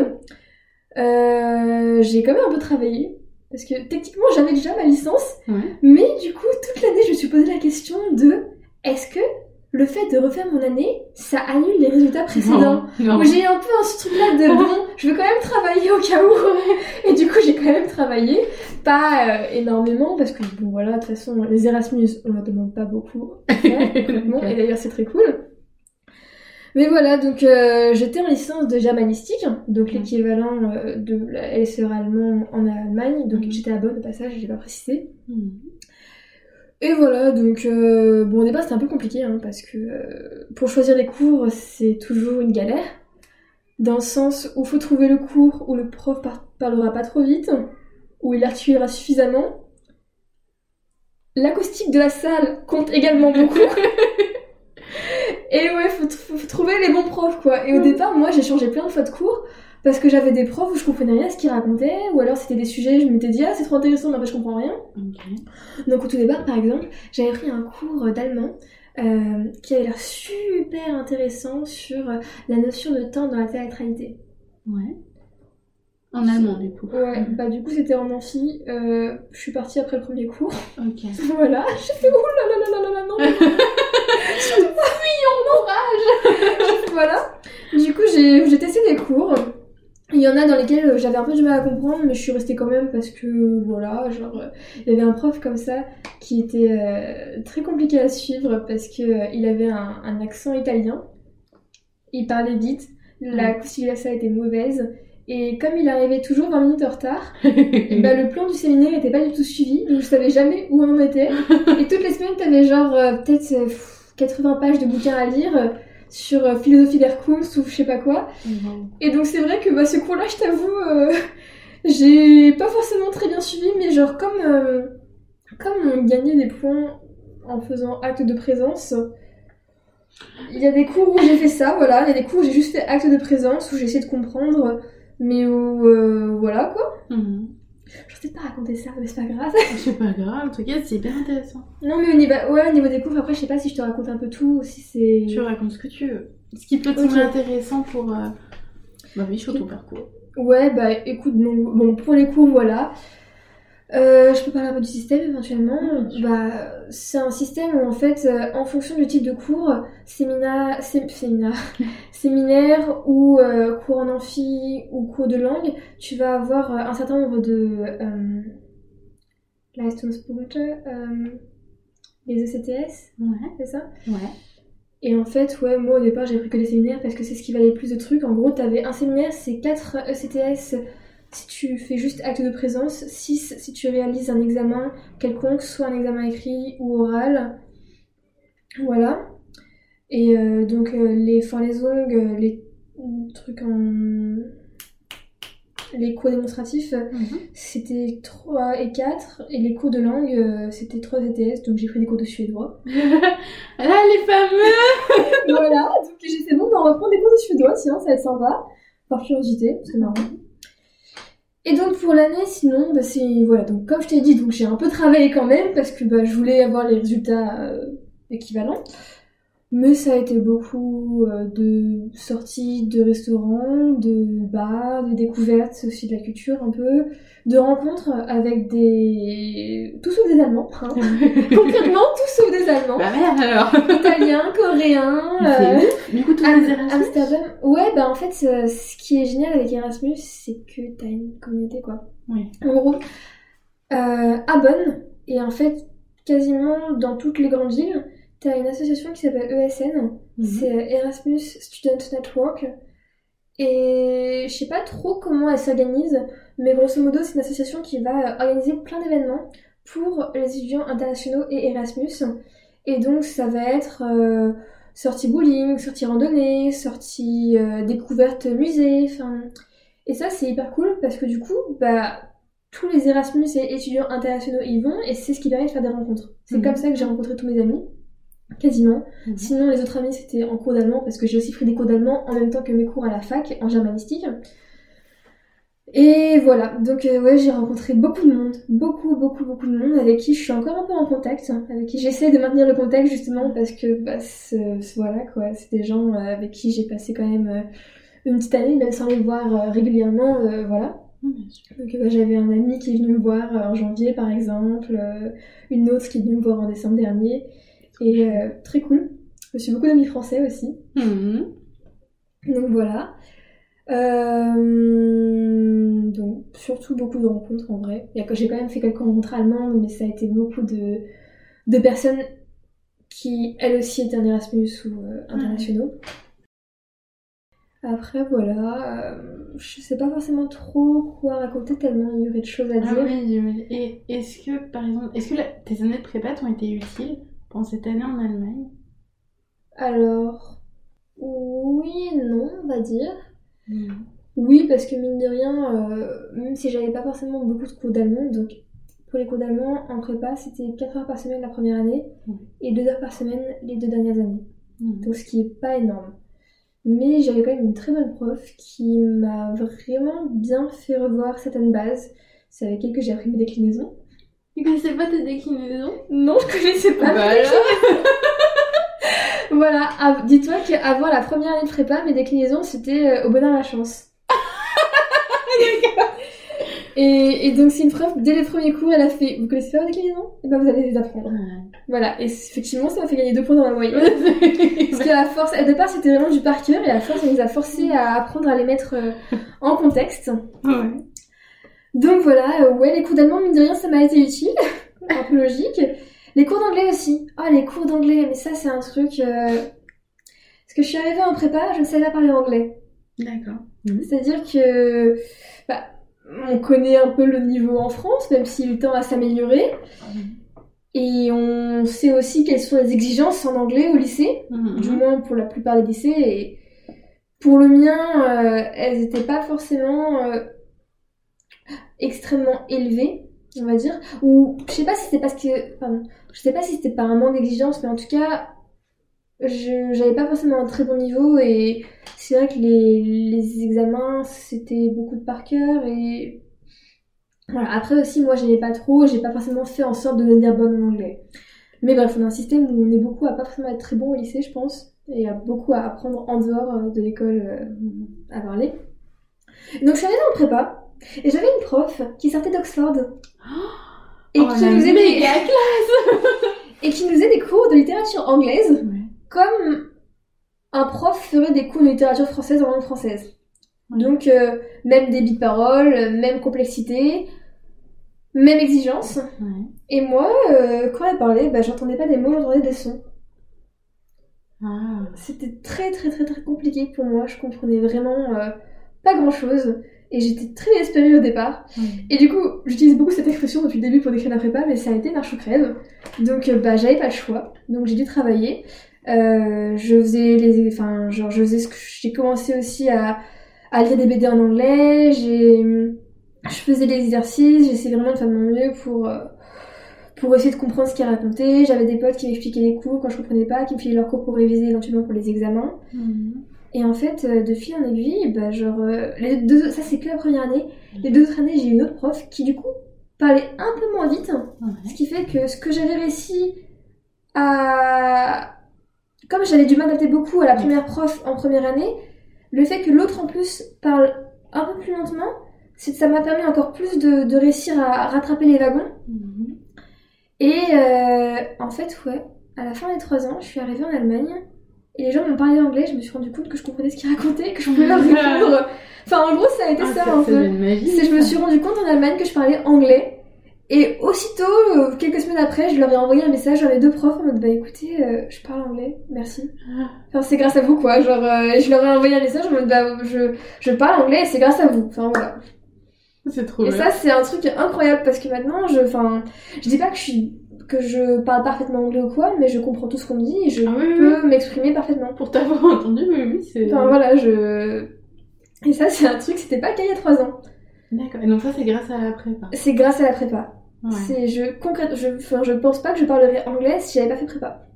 J'ai quand même un peu travaillé, parce que techniquement, j'avais déjà ma licence, Ouais. mais du coup, toute l'année, je me suis posé la question de est-ce que le fait de refaire mon année, ça annule les résultats précédents j'ai un peu un ce truc-là de bon, je veux quand même travailler au cas où. Et du coup, j'ai quand même travaillé. Pas euh, énormément, parce que bon, voilà, de toute façon, les Erasmus, on leur demande pas beaucoup. Et d'ailleurs, c'est très cool. Mais voilà, donc euh, j'étais en licence de germanistique, donc l'équivalent euh, de la LSR allemand en Allemagne. Donc Mhm. j'étais à Bonn au passage, j'ai pas précisé. Hmm. Et voilà, donc euh, bon au départ c'était un peu compliqué hein, parce que euh, pour choisir les cours c'est toujours une galère. Dans le sens où faut trouver le cours où le prof par- parlera pas trop vite, où il articulera suffisamment. L'acoustique de la salle compte également beaucoup. Et ouais, faut, faut trouver les bons profs quoi. Et au Mhm. départ, moi j'ai changé plein de fois de cours parce que j'avais des profs où je comprenais rien à ce qu'ils racontaient, ou alors c'était des sujets, je m'étais dit ah c'est trop intéressant, mais après je comprends rien. Donc au tout départ, par exemple, j'avais pris un cours d'allemand euh, qui avait l'air super intéressant sur euh, la notion de temps dans la théâtralité. Ouais. En allemand, du coup. Ouais, bah du coup c'était en amphi, euh, je suis partie après le premier cours. Ok. voilà, j'ai fait là là là là là là non Je fuis en orage Voilà, du coup j'ai testé des cours. Il y en a dans lesquels j'avais un peu du mal à comprendre, mais je suis restée quand même parce que voilà, genre euh, il y avait un prof comme ça qui était euh, très compliqué à suivre parce que euh, il avait un, un accent italien. Il parlait vite, la conciliation était mauvaise et comme il arrivait toujours 20 minutes en retard, et bah, le plan du séminaire n'était pas du tout suivi, donc je savais jamais où on était. Et toutes les semaines, t'avais genre euh, peut-être euh, pff, 80 pages de bouquins à lire euh, sur euh, philosophie d'Erkunst ou je sais pas quoi. Et donc c'est vrai que bah, ce cours-là, je t'avoue, euh, j'ai pas forcément très bien suivi, mais genre comme, euh, comme on gagnait des points en faisant acte de présence, il y a des cours où j'ai fait ça, voilà, il y a des cours où j'ai juste fait acte de présence, où j'ai essayé de comprendre, mais où, euh, voilà quoi. Mhm. Je vais peut-être pas raconter ça, mais c'est pas grave. C'est pas grave, en tout cas, c'est hyper intéressant. Non, mais au niveau, ouais, au niveau des cours, après, je sais pas si je te raconte un peu tout ou si c'est. Tu racontes ce que tu veux. Ce qui peut sembler intéressant pour. euh, Bah oui, sur ton parcours. Ouais, bah écoute, non, bon, pour les cours, voilà. Euh, je peux parler un peu du système éventuellement. Bah, c'est un système où en fait, euh, en fonction du type de cours, séminaire, sé- séminaire, séminaire ou euh, cours en amphi ou cours de langue, tu vas avoir un certain nombre de les ECTS, Ouais. c'est ça? Ouais. Et en fait, ouais, moi au départ j'ai pris que des séminaires parce que c'est ce qui valait le plus de trucs. En gros, t'avais un séminaire, c'est 4 ECTS si tu fais juste acte de présence, 6 si tu réalises un examen quelconque, soit un examen écrit ou oral. Voilà. Et euh, donc euh, les forlaisons, euh, les trucs en. Les cours démonstratifs, Mhm. c'était 3 et 4, et les cours de langue, euh, c'était 3 ETS, donc j'ai pris des cours de suédois. Là, les fameux voilà, donc j'ai fait bon, bah, on va prendre des cours de suédois, sinon ça va être sympa, par curiosité, c'est marrant. Et donc pour l'année, sinon, bah, c'est voilà, donc comme je t'ai dit, donc j'ai un peu travaillé quand même parce que bah, je voulais avoir les résultats euh, équivalents. Mais ça a été beaucoup euh, de sorties de restaurants, de bars, de découvertes aussi de la culture un peu, de rencontres avec des... tout sauf des Allemands, hein. concrètement tout sauf des Allemands, Bah merde alors italiens, coréens, euh. Du coup, tous Am- les Erasmus Amsterdam. Ouais, bah en fait, ce ce qui est génial avec Erasmus, c'est que t'as une communauté quoi. Oui. En gros, euh, à Bonn, et en fait, quasiment dans toutes les grandes villes, t'as une association qui s'appelle ESN, Mhm. c'est euh, Erasmus Student Network. Et je sais pas trop comment elle s'organise, mais grosso modo, c'est une association qui va organiser plein d'événements pour les étudiants internationaux et Erasmus. Et donc, ça va être euh, sortie bowling, sortie randonnée, sortie euh, découverte musée, enfin. Et ça, c'est hyper cool parce que du coup, bah, tous les Erasmus et étudiants internationaux y vont et c'est ce qui permet de faire des rencontres. C'est Mhm. comme ça que j'ai rencontré tous mes amis, quasiment. Mhm. Sinon, les autres amis, c'était en cours d'allemand parce que j'ai aussi pris des cours d'allemand en même temps que mes cours à la fac en germanistique. Et voilà, donc euh, ouais, j'ai rencontré beaucoup de monde, beaucoup, beaucoup, beaucoup de monde avec qui je suis encore un peu en contact, hein, avec qui j'essaie de maintenir le contact justement parce que bah, voilà quoi, c'est des gens euh, avec qui j'ai passé quand même euh, une petite année, même sans les voir euh, régulièrement, voilà. Sûr. Donc bah, j'avais un ami qui est venu me voir en janvier par exemple, une autre qui est venue me voir en décembre dernier, et euh, très cool. Je me suis beaucoup d'amis français aussi. Mhm. Donc voilà. Euh, donc surtout beaucoup de rencontres en vrai. J'ai quand même fait quelques rencontres allemandes, mais ça a été beaucoup de, de personnes qui elles aussi étaient en Erasmus ou euh, internationaux. Après voilà, euh, je sais pas forcément trop quoi raconter tellement il y aurait de choses à Ah dire. oui, j'imagine. Et est-ce que, par exemple, est-ce que la- tes années de prépa t'ont été utiles? Pendant cette année en Allemagne Alors oui et non on va dire. Oui, parce que mine de rien, euh, même si j'avais pas forcément beaucoup de cours d'allemand, donc pour les cours d'allemand en prépa, c'était 4 heures par semaine la première année et 2 heures par semaine les deux dernières années. Mhm. Donc ce qui est pas énorme. Mais j'avais quand même une très bonne prof qui m'a vraiment bien fait revoir certaines bases. C'est avec elle que j'ai appris mes déclinaisons. Tu connaissais pas tes déclinaisons? Non, je connaissais pas. Bah mes alors Voilà, dis-toi qu'avant la première année de prépa, mes déclinaisons c'était euh, au bonheur la chance. et, et donc c'est une prof, dès les premiers cours, elle a fait Vous connaissez pas vos déclinaisons? Et ben vous allez les apprendre. Voilà, et effectivement ça m'a fait gagner deux points dans la moyenne. Parce qu'à force, au départ c'était vraiment du par cœur et à force elle nous a forcé à apprendre à les mettre euh, en contexte. ouais. Donc voilà, euh, ouais, les cours d'allemand, mine de rien, ça m'a été utile. un peu logique. Les cours d'anglais aussi. Ah, les cours d'anglais, mais ça, c'est un truc. euh, Parce que je suis arrivée en prépa, je ne savais pas parler anglais. D'accord. C'est-à-dire que. Bah, on connaît un peu le niveau en France, même s'il tend à s'améliorer. Et on sait aussi quelles sont les exigences en anglais au lycée, Mhm. du moins pour la plupart des lycées. Et pour le mien, euh, elles n'étaient pas forcément euh, extrêmement élevées, on va dire. Ou je sais pas si c'était parce que, pardon, je sais pas si c'était par un manque d'exigence, mais en tout cas, je j'avais pas forcément un très bon niveau et c'est vrai que les, les examens c'était beaucoup de par cœur et voilà. Après aussi, moi j'aimais pas trop, j'ai pas forcément fait en sorte de devenir bonne en anglais. Mais bref, on a un système où on est beaucoup à pas forcément être très bon au lycée, je pense, et à beaucoup à apprendre en dehors euh, de l'école euh, à parler. Donc je suis arrivée en prépa et j'avais une prof qui sortait d'Oxford et, Oh, qui la nous méga des... et qui nous faisait des cours de littérature anglaise Ouais. comme un prof ferait des cours de littérature française en langue française. Ouais. Donc euh, même débit de parole, même complexité, même exigence. Ouais. Et moi, euh, quand elle parlait, bah, j'entendais pas des mots, j'entendais des sons. Ah. C'était très très très très compliqué pour moi, je comprenais vraiment euh, pas grand chose. Et j'étais très désespérée au départ. Et du coup, j'utilise beaucoup cette expression depuis le début pour décrire la prépa, mais ça a été marche ou crève. Donc, euh, bah, j'avais pas le choix. Donc, j'ai dû travailler. Euh, je faisais les, enfin, genre, je faisais ce que j'ai commencé aussi à, à lire des BD en anglais. J'ai, je faisais des exercices. J'essayais vraiment de faire de mon mieux pour, euh, pour essayer de comprendre ce qu'il racontait. J'avais des potes qui m'expliquaient les cours quand je comprenais pas, qui me filaient leurs cours pour réviser éventuellement pour les examens. Mhm. Et en fait, euh, de fil en aiguille, bah, genre, euh, les deux, ça c'est que la première année. Les deux autres années, j'ai eu une autre prof qui, du coup, parlait un peu moins vite. Ce qui fait que ce que j'avais réussi à. Comme j'avais dû m'adapter beaucoup à la première prof en première année, le fait que l'autre en plus parle un peu plus lentement, ça m'a permis encore plus de, de réussir à rattraper les wagons. Mhm. Et euh, en fait, ouais, à la fin des trois ans, je suis arrivée en Allemagne et les gens m'ont parlé anglais. Je me suis rendu compte que je comprenais ce qu'ils racontaient, que je pouvais leur répondre. Enfin, en gros, ça a été Ah, ça magie. C'est je me suis rendu compte en Allemagne que je parlais anglais Et aussitôt, euh, quelques semaines après, je leur ai envoyé un message à mes deux profs en mode bah écoutez, euh, je parle anglais, merci. Enfin, c'est grâce à vous quoi. Genre, euh, je leur ai envoyé un message en mode bah je, je parle anglais et c'est grâce à vous. Enfin voilà. C'est trop Et bien. ça, c'est un truc incroyable parce que maintenant, je, enfin, je dis pas que je suis, que je parle parfaitement anglais ou quoi, mais je comprends tout ce qu'on me dit et je Ah oui, oui, peux m'exprimer parfaitement. Pour t'avoir entendu, oui, oui, c'est. Enfin voilà, je. Et ça, c'est un truc, c'était pas le cas il y a trois ans. D'accord. Et donc ça, c'est grâce à la prépa. C'est grâce à la prépa. Ouais. C'est, je, concrète, je, enfin, je pense pas que je parlerais anglais si j'avais pas fait prépa.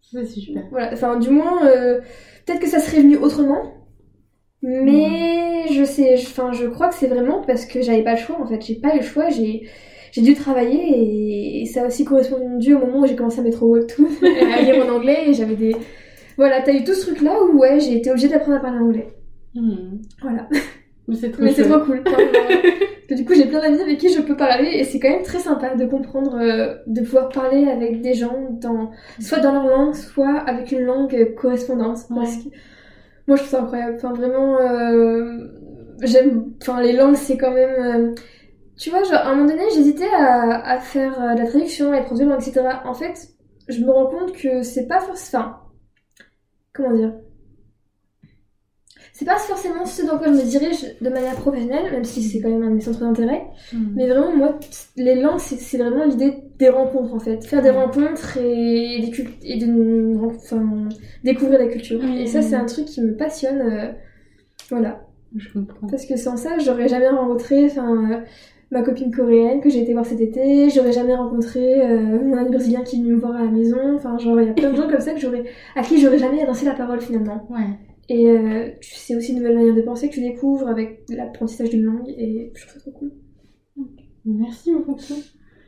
Ça, c'est super. Voilà, enfin, du moins, euh, peut-être que ça serait venu autrement. Mais je sais, je- enfin, je crois que c'est vraiment parce que j'avais pas le choix en fait. J'ai pas eu le choix, j'ai, j'ai dû travailler et, et ça a aussi correspondu au moment où j'ai commencé à mettre au webtoon, à lire en anglais et j'avais des. Voilà, t'as eu tout ce truc là où ouais, j'ai été obligée d'apprendre à parler anglais. Hmm. Voilà. Mais c'est trop Mais c'est trop cool. Que du coup, j'ai plein d'amis avec qui je peux parler et c'est quand même très sympa de comprendre, euh, de pouvoir parler avec des gens dans, soit dans leur langue, soit avec une langue correspondante. Ouais. Parce que moi, je trouve ça incroyable. Enfin, vraiment, euh, j'aime. Enfin, les langues, c'est quand même. euh, tu vois, genre, à un moment donné, j'hésitais à, à faire euh, de la traduction, à produire langue, etc. En fait, je me rends compte que c'est pas forcément. Enfin, comment dire? C'est pas forcément ce dans quoi je me dirige de manière professionnelle, même si c'est quand même un de mes centres d'intérêt. Hmm. Mais vraiment, moi, les langues, c'est vraiment l'idée des rencontres en fait. Faire des rencontres et, des et de enfin, découvrir la culture. Et ça, c'est un truc qui me passionne. euh, voilà. Je comprends. Parce que sans ça, j'aurais jamais rencontré enfin, euh, ma copine coréenne que j'ai été voir cet été. J'aurais jamais rencontré euh, mon ami brésilien qui est venu me voir à la maison. Enfin, genre, il y a plein de gens comme ça que j'aurais, à qui j'aurais jamais lancé la parole finalement. Ouais. Et euh, c'est aussi une nouvelle manière de penser que tu découvres avec l'apprentissage d'une langue et je trouve ça trop cool. Merci beaucoup.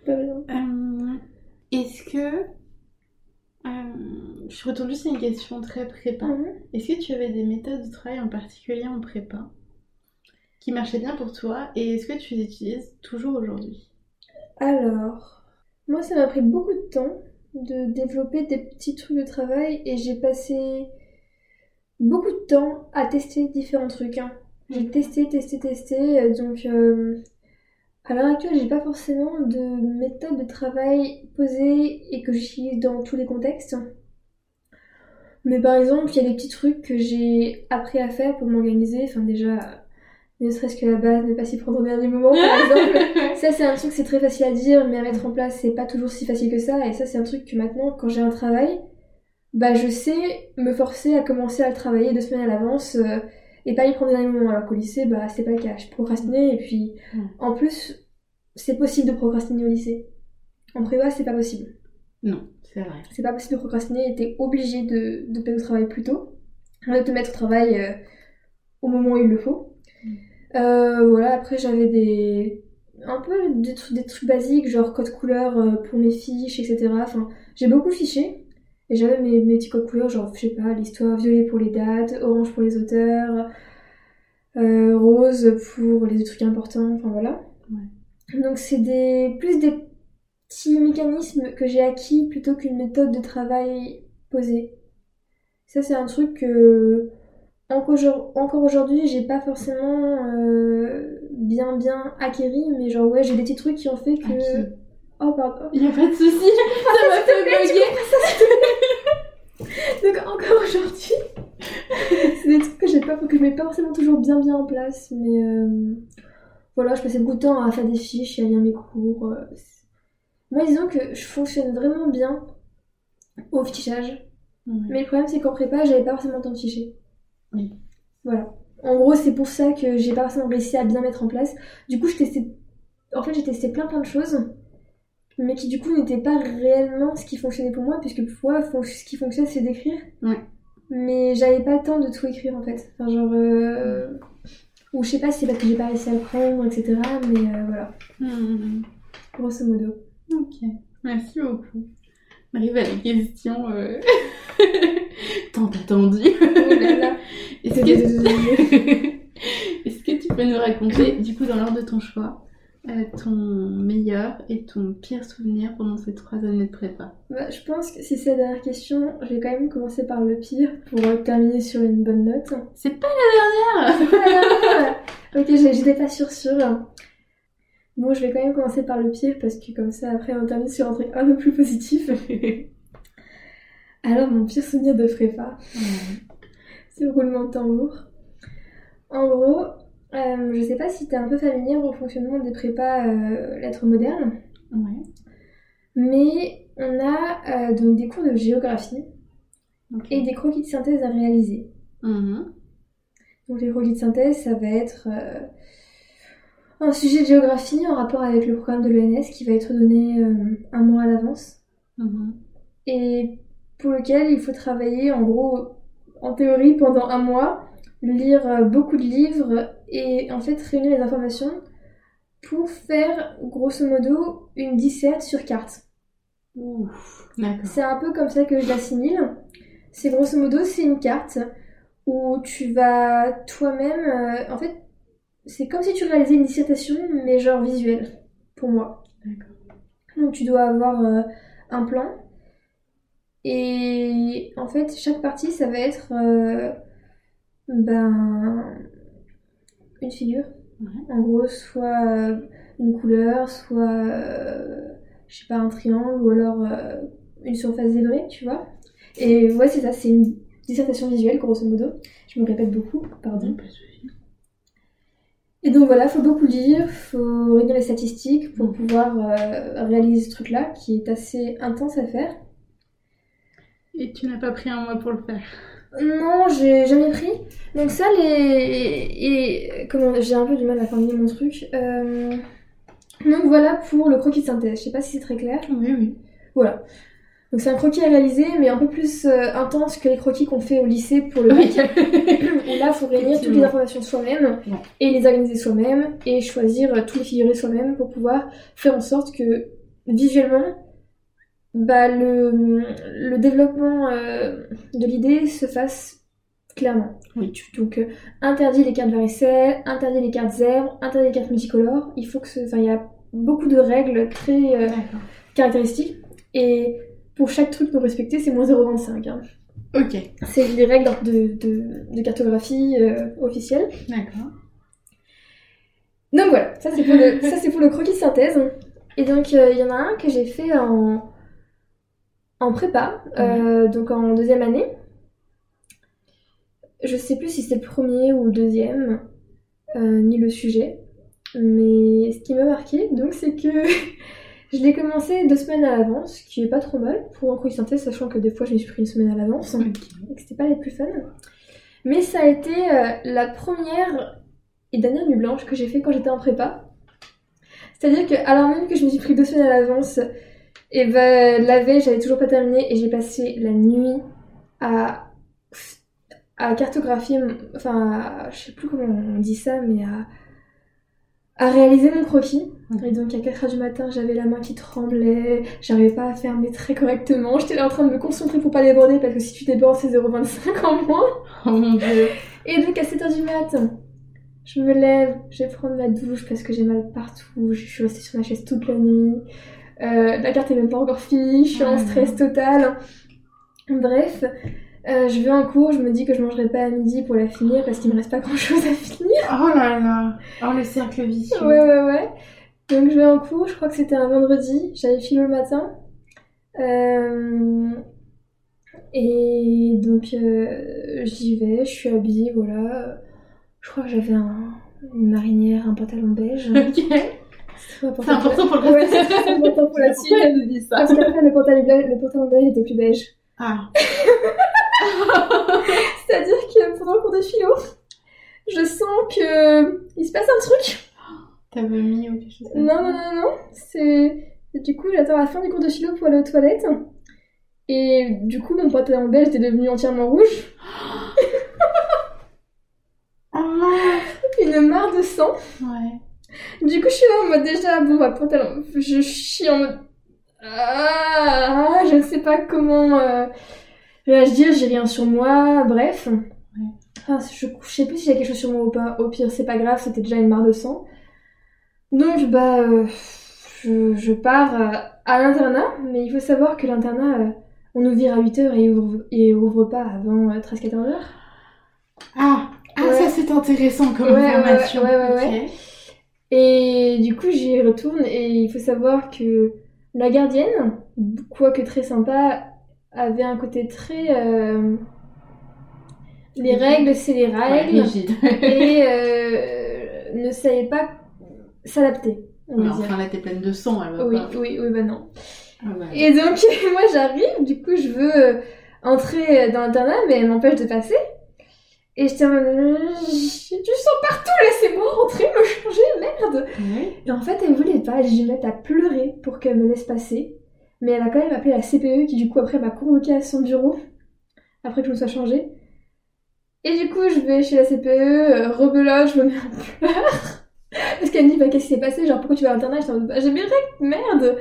Pas bien. Euh, Est-ce que. euh, je retourne juste à une question très prépa. Mhm. Est-ce que tu avais des méthodes de travail en particulier en prépa? Qui marchaient bien pour toi et est-ce que tu les utilises toujours aujourd'hui? Alors, moi ça m'a pris beaucoup de temps de développer des petits trucs de travail et j'ai passé beaucoup de temps à tester différents trucs. hein. J'ai testé, testé, testé, euh, donc euh, à l'heure actuelle j'ai pas forcément de méthode de travail posée et que j'utilise dans tous les contextes. Mais par exemple, il y a des petits trucs que j'ai appris à faire pour m'organiser. Enfin déjà, ne serait-ce que la base, ne pas s'y prendre au dernier moment par exemple. Ça, c'est un truc, c'est très facile à dire, mais à mettre en place, c'est pas toujours si facile que ça. Et ça, c'est un truc que maintenant, quand j'ai un travail, bah, je sais me forcer à commencer à le travailler deux semaines à l'avance euh, et pas y prendre au dernier moment. Alors qu'au lycée, bah, c'est pas le cas. Je procrastinais et puis, en plus, c'est possible de procrastiner au lycée. En prépa, c'est pas possible. Non, c'est vrai. C'est pas possible de procrastiner et t'es obligé de, de te mettre au travail plus tôt. De te mettre au travail euh, au moment où il le faut. Euh, voilà, après j'avais des. Un peu des, trucs- des trucs basiques, genre code couleur euh, pour mes fiches, etc. Enfin, j'ai beaucoup fiché. Et j'avais mes, mes petits codes couleurs, genre, je sais pas, l'histoire violet pour les dates, orange pour les auteurs, euh, rose pour les trucs importants, enfin voilà. Donc c'est des plus des petits mécanismes que j'ai acquis plutôt qu'une méthode de travail posée. Ça c'est un truc que encore aujourd- encore aujourd'hui j'ai pas forcément euh, bien bien acquéri, mais genre ouais j'ai des petits trucs qui ont fait que... Acquis. Oh pardon. Il y a pas de souci. Ça m'a fait bugger. Donc encore aujourd'hui, c'est des trucs que j'ai pas, que je mets pas forcément toujours bien bien en place, mais euh, voilà, je passais beaucoup de temps à faire des fiches et à lire mes cours. euh, Moi, disons que je fonctionne vraiment bien au fichage, Ouais. mais le problème c'est qu'en prépa, j'avais pas forcément le temps de ficher. Oui. Voilà. En gros, c'est pour ça que j'ai pas forcément réussi à bien mettre en place. Du coup, je testais, en fait, j'ai testé plein plein de choses mais qui du coup n'était pas réellement ce qui fonctionnait pour moi, puisque pour moi, fon- ce qui fonctionne, c'est d'écrire. Ouais. Mais j'avais pas le temps de tout écrire en fait. Enfin, genre. euh, Ou je sais pas si c'est parce que j'ai pas réussi à le prendre, etc. Mais euh, voilà, Hmm. grosso modo. Ok, merci beaucoup. On arrive à la question euh... tant attendue. Oh. Est-ce que... Est-ce que tu peux nous raconter, du coup, dans l'ordre de ton choix, euh, ton meilleur et ton pire souvenir pendant ces trois années de prépa? Bah, je pense que si c'est la dernière question, je vais quand même commencer par le pire pour euh, terminer sur une bonne note. C'est pas la dernière C'est pas la dernière Ok, j'étais pas sûre sûre. Bon, je vais quand même commencer par le pied parce que comme ça, après, on termine sur un truc un peu plus positif. Alors, mon pire souvenir de prépa, c'est le roulement de tambour. En gros, euh, je sais pas si t'es un peu familière au fonctionnement des prépas euh, lettres modernes, Ouais. mais on a euh, donc des cours de géographie et des croquis de synthèse à réaliser. Mhm. Donc les croquis de synthèse, ça va être euh, un sujet de géographie en rapport avec le programme de l'ENS qui va être donné euh, un mois à l'avance Mhm. et pour lequel il faut travailler en gros en théorie pendant un mois, lire euh, beaucoup de livres et en fait réunir les informations pour faire grosso modo une disserte sur carte. C'est un peu comme ça que je l'assimile. C'est grosso modo, c'est une carte où tu vas toi-même. euh, en fait, c'est comme si tu réalisais une dissertation, mais genre visuelle, pour moi. D'accord. Donc tu dois avoir euh, un plan. Et en fait, chaque partie, ça va être euh, ben, une figure. Ouais. En gros, soit euh, une couleur, soit, euh, je sais pas, un triangle, ou alors une surface zébrée, tu vois. Et ouais, c'est ça, c'est une dissertation visuelle, grosso modo. Je me répète beaucoup, pardon. Et donc voilà, faut beaucoup lire, faut réunir les statistiques pour pouvoir euh, réaliser ce truc-là, qui est assez intense à faire. Et tu n'as pas pris un mois pour le faire? Non, j'ai jamais pris. Donc ça, les... Et comment... J'ai un peu du mal à formuler mon truc. Euh, Donc voilà pour le croquis de synthèse. Je sais pas si c'est très clair. Oui, oui. Voilà. Donc c'est un croquis à réaliser, mais un peu plus euh, intense que les croquis qu'on fait au lycée pour le Oui. bac. Où là, il faut réunir toutes les informations soi-même Ouais. et les organiser soi-même et choisir euh, tous les figurés soi-même pour pouvoir faire en sorte que visuellement, bah, le, le développement euh, de l'idée se fasse clairement. Oui. Donc, interdit les cartes varicelles, interdit les cartes zèbres, interdit les cartes multicolores. Il faut que ce... Enfin, il y a beaucoup de règles très caractéristiques. Et pour chaque truc non respecté, c'est moins 0,25. hein. Ok. C'est les règles de, de, de cartographie euh, officielles. D'accord. Donc voilà, ça c'est pour, le- ça, c'est pour le croquis de synthèse. Et donc euh, il y en a un que j'ai fait en, en prépa, euh, donc en deuxième année. Je sais plus si c'est le premier ou le deuxième, ni le sujet. Mais ce qui m'a marqué, donc, c'est que je l'ai commencé deux semaines à l'avance, ce qui est pas trop mal pour un de synthèse, sachant que des fois je me suis pris une semaine à l'avance Ok. et que c'était pas les plus fun. Mais ça a été euh, la première et dernière nuit blanche que j'ai fait quand j'étais en prépa. C'est-à-dire que, alors même que je me suis pris deux semaines à l'avance, et ben la veille j'avais toujours pas terminé et j'ai passé la nuit à à cartographier, enfin, à- je sais plus comment on dit ça, mais à à réaliser mon croquis. Et donc à 4h du matin, j'avais la main qui tremblait, j'arrivais pas à faire mes traits correctement, j'étais là en train de me concentrer pour pas déborder parce que si tu débordes c'est 0,25 en moins. Oh mon dieu. Et donc à 7h du mat, je me lève, je vais prendre ma douche parce que j'ai mal partout, je suis restée sur ma chaise toute la nuit. Euh, la carte est même pas encore finie, je suis en Ah. stress total. Bref, euh, je vais en cours, je me dis que je mangerai pas à midi pour la finir parce qu'il me reste pas grand chose à finir. Oh là là. Oh le cercle vicieux. Ouais, ouais, ouais. Donc je vais en cours, je crois que c'était un vendredi, j'avais philo le matin. Euh, Et donc euh, j'y vais, je suis habillée, voilà. Je crois que j'avais un... une marinière, un pantalon beige. Ok. C'est important pour le Ouais, c'est important pour la suite. Elle nous dit ça Parce qu'après le pantalon beige, le pantalon beige était plus beige. Ah. C'est-à-dire que pendant le cours de philo, je sens que il se passe un truc. T'as vomi ou quelque chose comme Non, ça non, non, non. C'est. Du coup, j'attends la fin du cours de philo pour aller aux toilettes. Et du coup, mon pantalon beige était devenu entièrement rouge. Ah. Une mare de sang. Ouais. Du coup, je suis là en mode déjà, bon, bah, pantalon. Je chie en mode. Ah, je ne sais pas comment euh, réagir, j'ai rien sur moi, bref. Ah, je, je sais plus si j'ai quelque chose sur moi ou pas. Au pire, c'est pas grave, c'était déjà une mare de sang. Donc, bah, euh, je, je pars euh, à l'internat, mais il faut savoir que l'internat, euh, on nous vire à 8h et ouvre, et ouvre pas avant 13-14 heures. Ah. Ah Ouais. ça c'est intéressant comme Ouais, ouais, information. ouais. Et du coup, j'y retourne et il faut savoir que la gardienne, quoique très sympa, avait un côté très. Les règles, c'est les règles. et ne savait pas s'adapter, Mais dire. enfin, là, t'es pleine de sang, elle va Oui, pas. oui, oui, bah non. Ah. Et donc, moi j'arrive, du coup, je veux euh, entrer dans l'internat, mais elle m'empêche de passer. Et j'étais en mode, euh, j'ai du sang partout, laissez-moi rentrer, me changer, merde. Et en fait, elle voulait pas, j'ai dû me mettre à pleurer pour qu'elle me laisse passer. Mais elle a quand même appelé la CPE qui, du coup, après m'a convoquée à son bureau, après que je me sois changée. Et du coup, je vais chez la CPE, euh, rebelote, je me mets en pleurs. Parce qu'elle me dit, bah, qu'est-ce qui s'est passé? Genre, pourquoi tu vas à l'internat? J'étais en mode, bah, j'ai mes règles, merde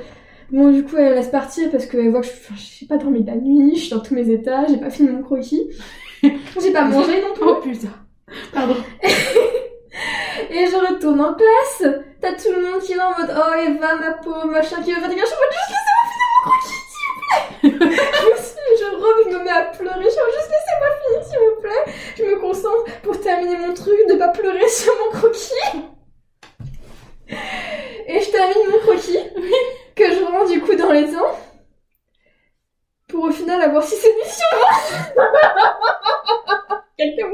Bon, du coup, elle laisse partir parce qu'elle voit que je j'ai pas dormi de la nuit, je suis dans tous mes états, j'ai pas fini mon croquis. j'ai pas mangé non plus. Oh putain. Pardon. Et je retourne en classe, t'as tout le monde qui est là en mode Oh Eva, ma pauvre, machin, qui veut faire des gars, je mode juste laissez-moi finir mon croquis, s'il vous plaît Je me suis, je me mets à pleurer, je mode juste laissez-moi finir, s'il vous plaît Je me concentre pour terminer mon truc, de pas pleurer sur mon croquis. Et je termine mon croquis, que je rends du coup dans les temps, pour au final avoir 6 émissions Quelques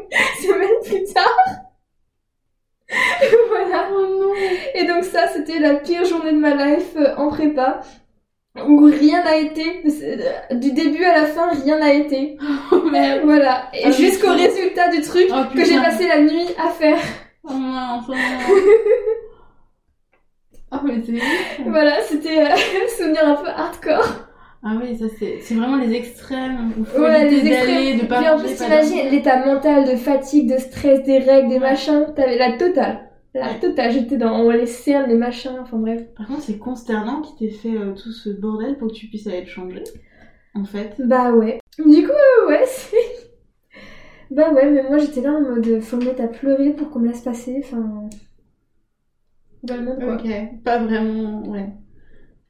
semaines plus tard. voilà. Oh non. Et donc ça, c'était la pire journée de ma life euh, en prépa, où rien n'a été, euh, du début à la fin, rien n'a été. Oh merde. Voilà. Et Ah, jusqu'au résultat du truc Oh, que j'ai passé la nuit à faire. Oh oh mince. Oh mais c'est. Voilà, c'était euh, souvenir un peu hardcore. Ah oui, ça c'est c'est vraiment les extrêmes où faut Ouais, les extrêmes. de pas Puis en plus, t'imagines l'état mental de fatigue, de stress, des règles, des Ouais. machins. T'avais la totale. La Ouais. totale. J'étais dans les cernes, les machins, enfin bref. Par contre, c'est consternant qu'il t'ait fait euh, tout ce bordel pour que tu puisses aller te changer. En fait. Bah ouais. Du coup, euh, ouais, c'est. Bah ouais, mais moi j'étais là en mode faut me mettre à pleurer pour qu'on me laisse passer, enfin. Quoi. Ok, pas vraiment, ouais.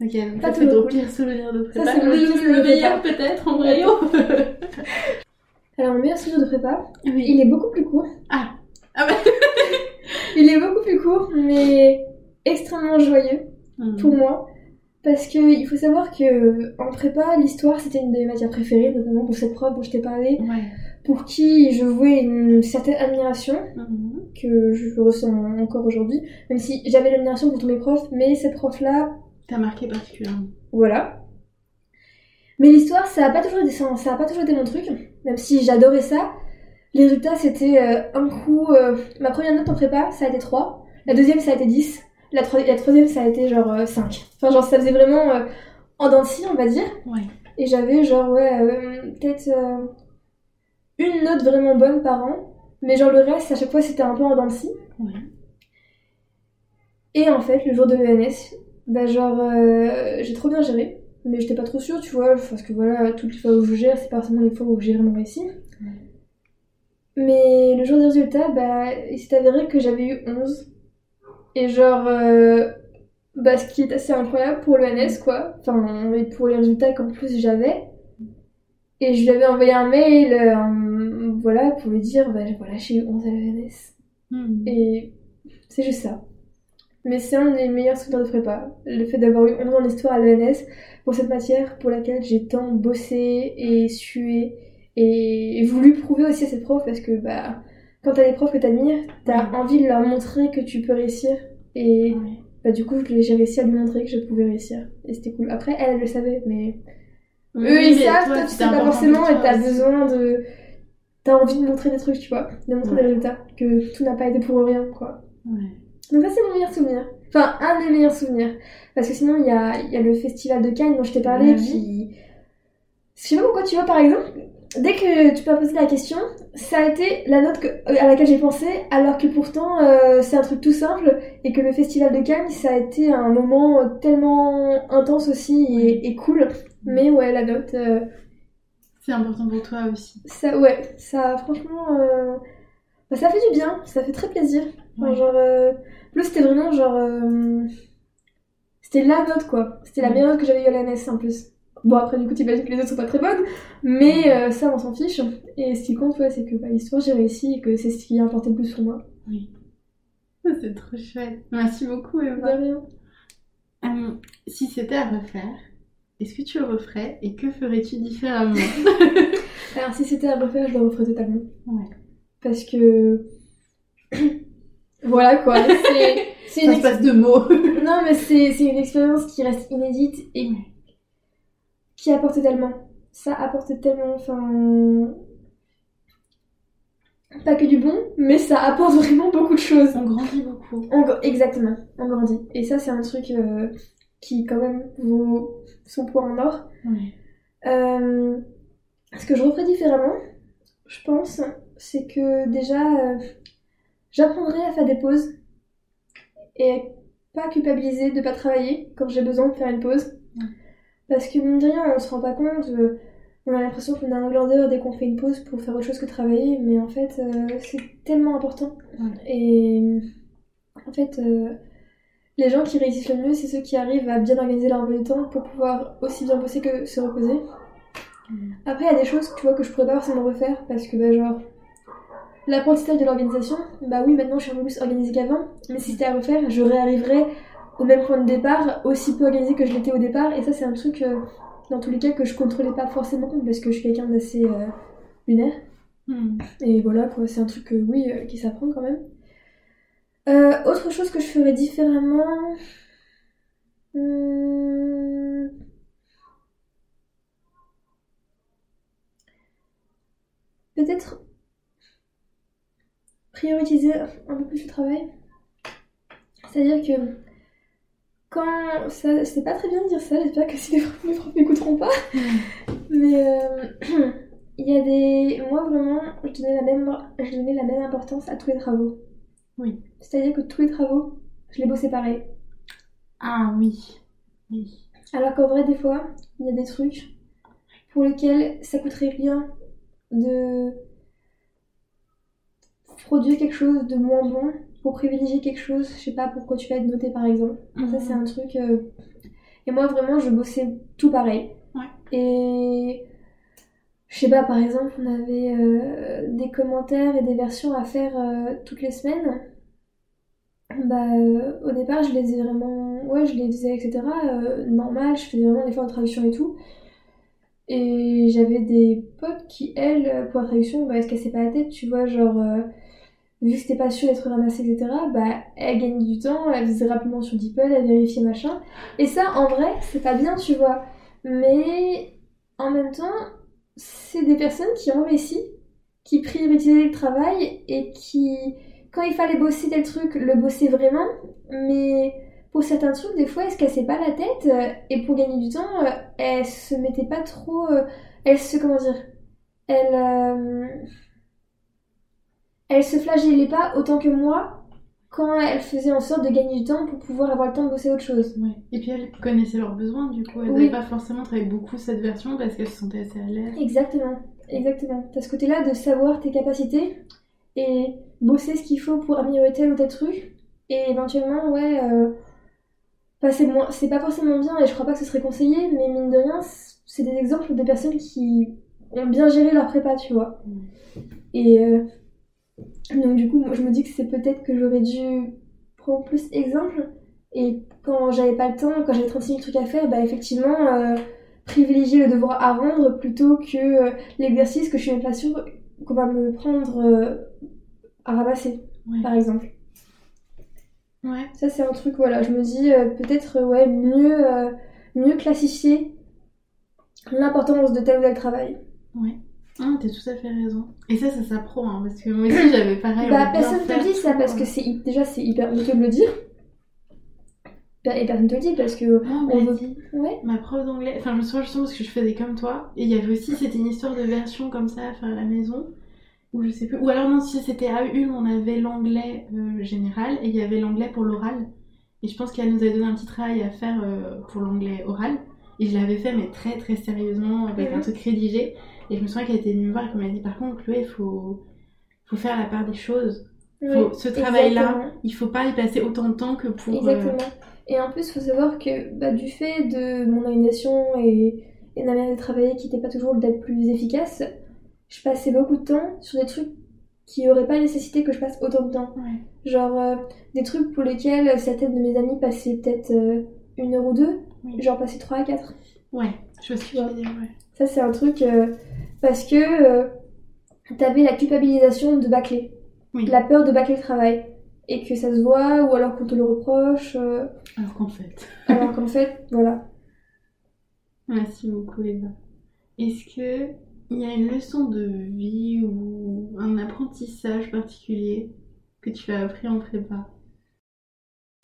Ok, Pas c'est ton pire souvenir de prépa. Ça, c'est le, meilleur peut-être en vrai. Alors mon meilleur souvenir de prépa, oui. il est beaucoup plus court. Ah. Ah bah. Il est beaucoup plus court, mais extrêmement joyeux Hmm. pour moi. Parce que il faut savoir que en prépa, l'histoire c'était une de mes matières préférées, notamment pour cette prof dont je t'ai parlé, Ouais. Pour qui je vouais une certaine admiration. Mhm. que je ressens encore aujourd'hui, même si j'avais l'admiration pour tous mes profs, mais cette prof-là, T'as marqué particulièrement. voilà. Mais l'histoire, ça a pas toujours été ça, ça a pas toujours été mon truc, même si j'adorais ça. Les résultats, c'était euh, un coup, euh, ma première note en prépa, ça a été 3, la deuxième, ça a été 10, la, troi- la troisième, ça a été genre euh, 5. Enfin, genre, ça faisait vraiment euh, en dents de scie, on va dire. Ouais. Et j'avais genre, ouais, peut-être une note vraiment bonne par an. Mais genre le reste, à chaque fois, c'était un peu en dents de scie. Ouais. Et en fait, le jour de l'ENS, bah genre, euh, j'ai trop bien géré. Mais j'étais pas trop sûre, tu vois, parce que voilà, toutes les fois où je gère, c'est pas forcément les fois où j'ai vraiment réussi. Mais le jour des résultats, bah, il s'est avéré que j'avais eu 11. Et genre, euh, bah, ce qui est assez incroyable pour l'ENS, quoi. Enfin, et pour les résultats qu'en plus j'avais. Et je lui avais envoyé un mail, euh, voilà, pour lui dire, bah, voilà, j'ai eu 11 à l'ENS. Hmm. Et c'est juste ça. Mais c'est un des meilleurs souvenirs de prépa. Le fait d'avoir eu 11 ans d'histoire à l'ENS pour cette matière pour laquelle j'ai tant bossé et sué et voulu prouver aussi à cette prof parce que bah, quand t'as des profs que t'admires, t'as Ouais. envie de leur montrer que tu peux réussir. Et Ouais. bah, du coup, j'ai réussi à lui montrer que je pouvais réussir. Et c'était cool. Après, elle, elle le savait, mais Oui, eux, ils savent, toi, tu sais pas forcément et t'as besoin de. T'as envie de montrer des trucs, tu vois, de montrer Ouais. des résultats, que tout n'a pas été pour rien, quoi. Ouais. Donc ça c'est mon meilleur souvenir. Enfin, un des meilleurs souvenirs. Parce que sinon, il y a, y a le festival de Cannes dont je t'ai parlé Ouais. qui... Je sais pas pourquoi tu vois, par exemple, dès que tu m'as posé la question, ça a été la note que- à laquelle j'ai pensé, alors que pourtant, euh, c'est un truc tout simple, et que le festival de Cannes, ça a été un moment tellement intense aussi et, et cool. Mais ouais, la note, euh, C'est important pour toi aussi. ça, ouais, ça, franchement, euh, bah, ça fait du bien, ça fait très plaisir. Enfin, Ouais. genre, euh, plus c'était vraiment genre, euh, c'était la note quoi. C'était la meilleure note que j'avais eu à l'ANS en plus. Bon après du coup t'imagines que les autres sont pas très bonnes, mais euh, ça on s'en fiche. Et ce qui compte ouais, c'est que bah, l'histoire j'ai réussi et que c'est ce qui a importé le plus pour moi. Oui. C'est trop chouette. Merci beaucoup, Eva. De rien. Si c'était à refaire, est-ce que tu le referais et que ferais-tu différemment Alors, si c'était à refaire, je le referais totalement. Ouais. Parce que. voilà quoi. C'est une Ça se passe de mots. Non, mais c'est une expérience qui reste inédite et qui apporte tellement. Ça apporte tellement, enfin. Pas que du bon, mais ça apporte vraiment beaucoup de choses. On grandit beaucoup. On exactement, on grandit. Et ça, c'est un truc euh, qui, quand même, vaut son poids en or. Euh, ce que je referais différemment, je pense, c'est que déjà, euh, j'apprendrai à faire des pauses et pas culpabiliser de pas travailler quand j'ai besoin de faire une pause. Parce que mine de rien, on se rend pas compte, euh, on a l'impression qu'on a un glandeur dès qu'on fait une pause pour faire autre chose que travailler, mais en fait, c'est tellement important. Et en fait, les gens qui réussissent le mieux, c'est ceux qui arrivent à bien organiser leur emploi du temps pour pouvoir aussi bien bosser que se reposer. Mm. Après, il y a des choses, tu vois, que je pourrais pas forcément refaire parce que, bah, genre, l'apprentissage de l'organisation, bah oui, maintenant je suis un peu plus organisée qu'avant, mais si c'était à refaire, je réarriverais au même point de départ, aussi peu organisée que je l'étais au départ, et ça, c'est un truc, euh, dans tous les cas, que je contrôlais pas forcément parce que je suis quelqu'un d'assez euh, lunaire. Hmm. Et voilà, quoi, c'est un truc, euh, oui, euh, qui s'apprend quand même. Euh, autre chose que je ferais différemment. Hmm. Peut-être prioriser un peu plus le travail. C'est-à-dire que quand. Ça, c'est pas très bien de dire ça, j'espère que si les profs, m'écouteront pas. Mais euh, il y a des. Moi vraiment, je donnais, la même... je donnais la même importance à tous les travaux. Oui. C'est-à-dire que tous les travaux, je les bossais pareil. Ah oui. Oui. Alors qu'en vrai, des fois, il y a des trucs pour lesquels ça coûterait rien de produire quelque chose de moins bon pour privilégier quelque chose, je sais pas pourquoi tu vas être noté par exemple. Ça, c'est un truc. euh, Et moi, vraiment, je bossais tout pareil. Ouais. Et. Je sais pas, par exemple, on avait euh, des commentaires et des versions à faire euh, toutes les semaines. Bah, euh, au départ, je les ai vraiment. Ouais, je les faisais, etc. normal, je faisais vraiment l'effort de traduction et tout. Et j'avais des potes qui, elles, pour la traduction, bah, elles se cassaient pas la tête, tu vois, genre. vu que c'était pas sûr d'être ramassé, etc., bah, elles gagnaient du temps, elles faisaient rapidement sur DeepL, elles vérifiaient machin. Et ça, en vrai, c'est pas bien, tu vois. Mais en même temps, c'est des personnes qui ont réussi, qui priorisaient le travail et qui, quand il fallait bosser tel truc, le bossaient vraiment. Mais pour certains trucs, des fois, elles se cassaient pas la tête euh, et pour gagner du temps, euh, elles se mettaient pas trop. euh, elles se. Comment dire Elles. elles se flagellaient pas autant que moi quand elles faisaient en sorte de gagner du temps pour pouvoir avoir le temps de bosser autre chose. Ouais. Et puis elles connaissaient leurs besoins, du coup. Elles Oui. n'avaient pas forcément travaillé beaucoup cette version parce qu'elles se sentaient assez à l'aise. Exactement, exactement. T'as ce côté-là de savoir tes capacités et bosser ce qu'il faut pour améliorer tel ou tel truc. Et éventuellement, ouais, euh, enfin, c'est moins- c'est pas forcément bien et je crois pas que ce serait conseillé, mais mine de rien, c'est des exemples de personnes qui ont bien géré leur prépa, tu vois. Et euh, donc, du coup, moi, je me dis que c'est peut-être que j'aurais dû prendre plus exemple. Et quand j'avais pas le temps, quand j'avais 36 000 trucs à faire, bah effectivement, euh, privilégier le devoir à rendre plutôt que euh, l'exercice que je suis même pas sûre qu'on va me prendre euh, à ramasser, Ouais. par exemple. Ouais. Ça, c'est un truc, voilà, je me dis peut-être, ouais, mieux, mieux classifier l'importance de tel ou tel travail. Ouais. Ah, t'as tout à fait raison. Et ça, ça s'apprend, hein, parce que moi aussi, j'avais pareil. Bah, personne te le dit ça parce euh. que c'est déjà c'est hyper honteux de le dire. Et personne te le dit parce que. Non, on veut- dit. Ouais. Ma prof d'anglais, enfin je me souviens justement parce que je faisais comme toi, et il y avait aussi, c'était une histoire de version comme ça à faire à la maison, ou je sais plus, ou alors non, si c'était à Ulm, on avait l'anglais euh, général, et il y avait l'anglais pour l'oral, et je pense qu'elle nous avait donné un petit travail à faire euh, pour l'anglais oral, et je l'avais fait, mais très très sérieusement, avec un Mhm. truc rédigé, et je me souviens qu'elle était venue me voir et qu'elle m'a dit, par contre, Chloé, il faut, faut faire la part des choses, Oui, faut, ce travail-là, il faut pas y passer autant de temps que pour... euh, Exactement. Et en plus, il faut savoir que bah, du fait de mon organisation et, et de ma manière de travailler qui n'était pas toujours d'être plus efficace, je passais beaucoup de temps sur des trucs qui auraient pas nécessité que je passe autant de temps. Ouais. Genre euh, des trucs pour lesquels certaines de mes amies passaient peut-être euh, une heure ou deux, Oui. genre passer 3 à 4. Ouais, je vois ce que tu veux dire, ouais. Ça, c'est un truc euh, parce que euh, t'avais la culpabilisation de bâcler, Oui. la peur de bâcler le travail, et que ça se voit, ou alors qu'on te le reproche, euh, Alors qu'en fait. alors qu'en fait, voilà. Merci beaucoup, Eva. Est-ce que il y a une leçon de vie ou un apprentissage particulier que tu as appris en prépa?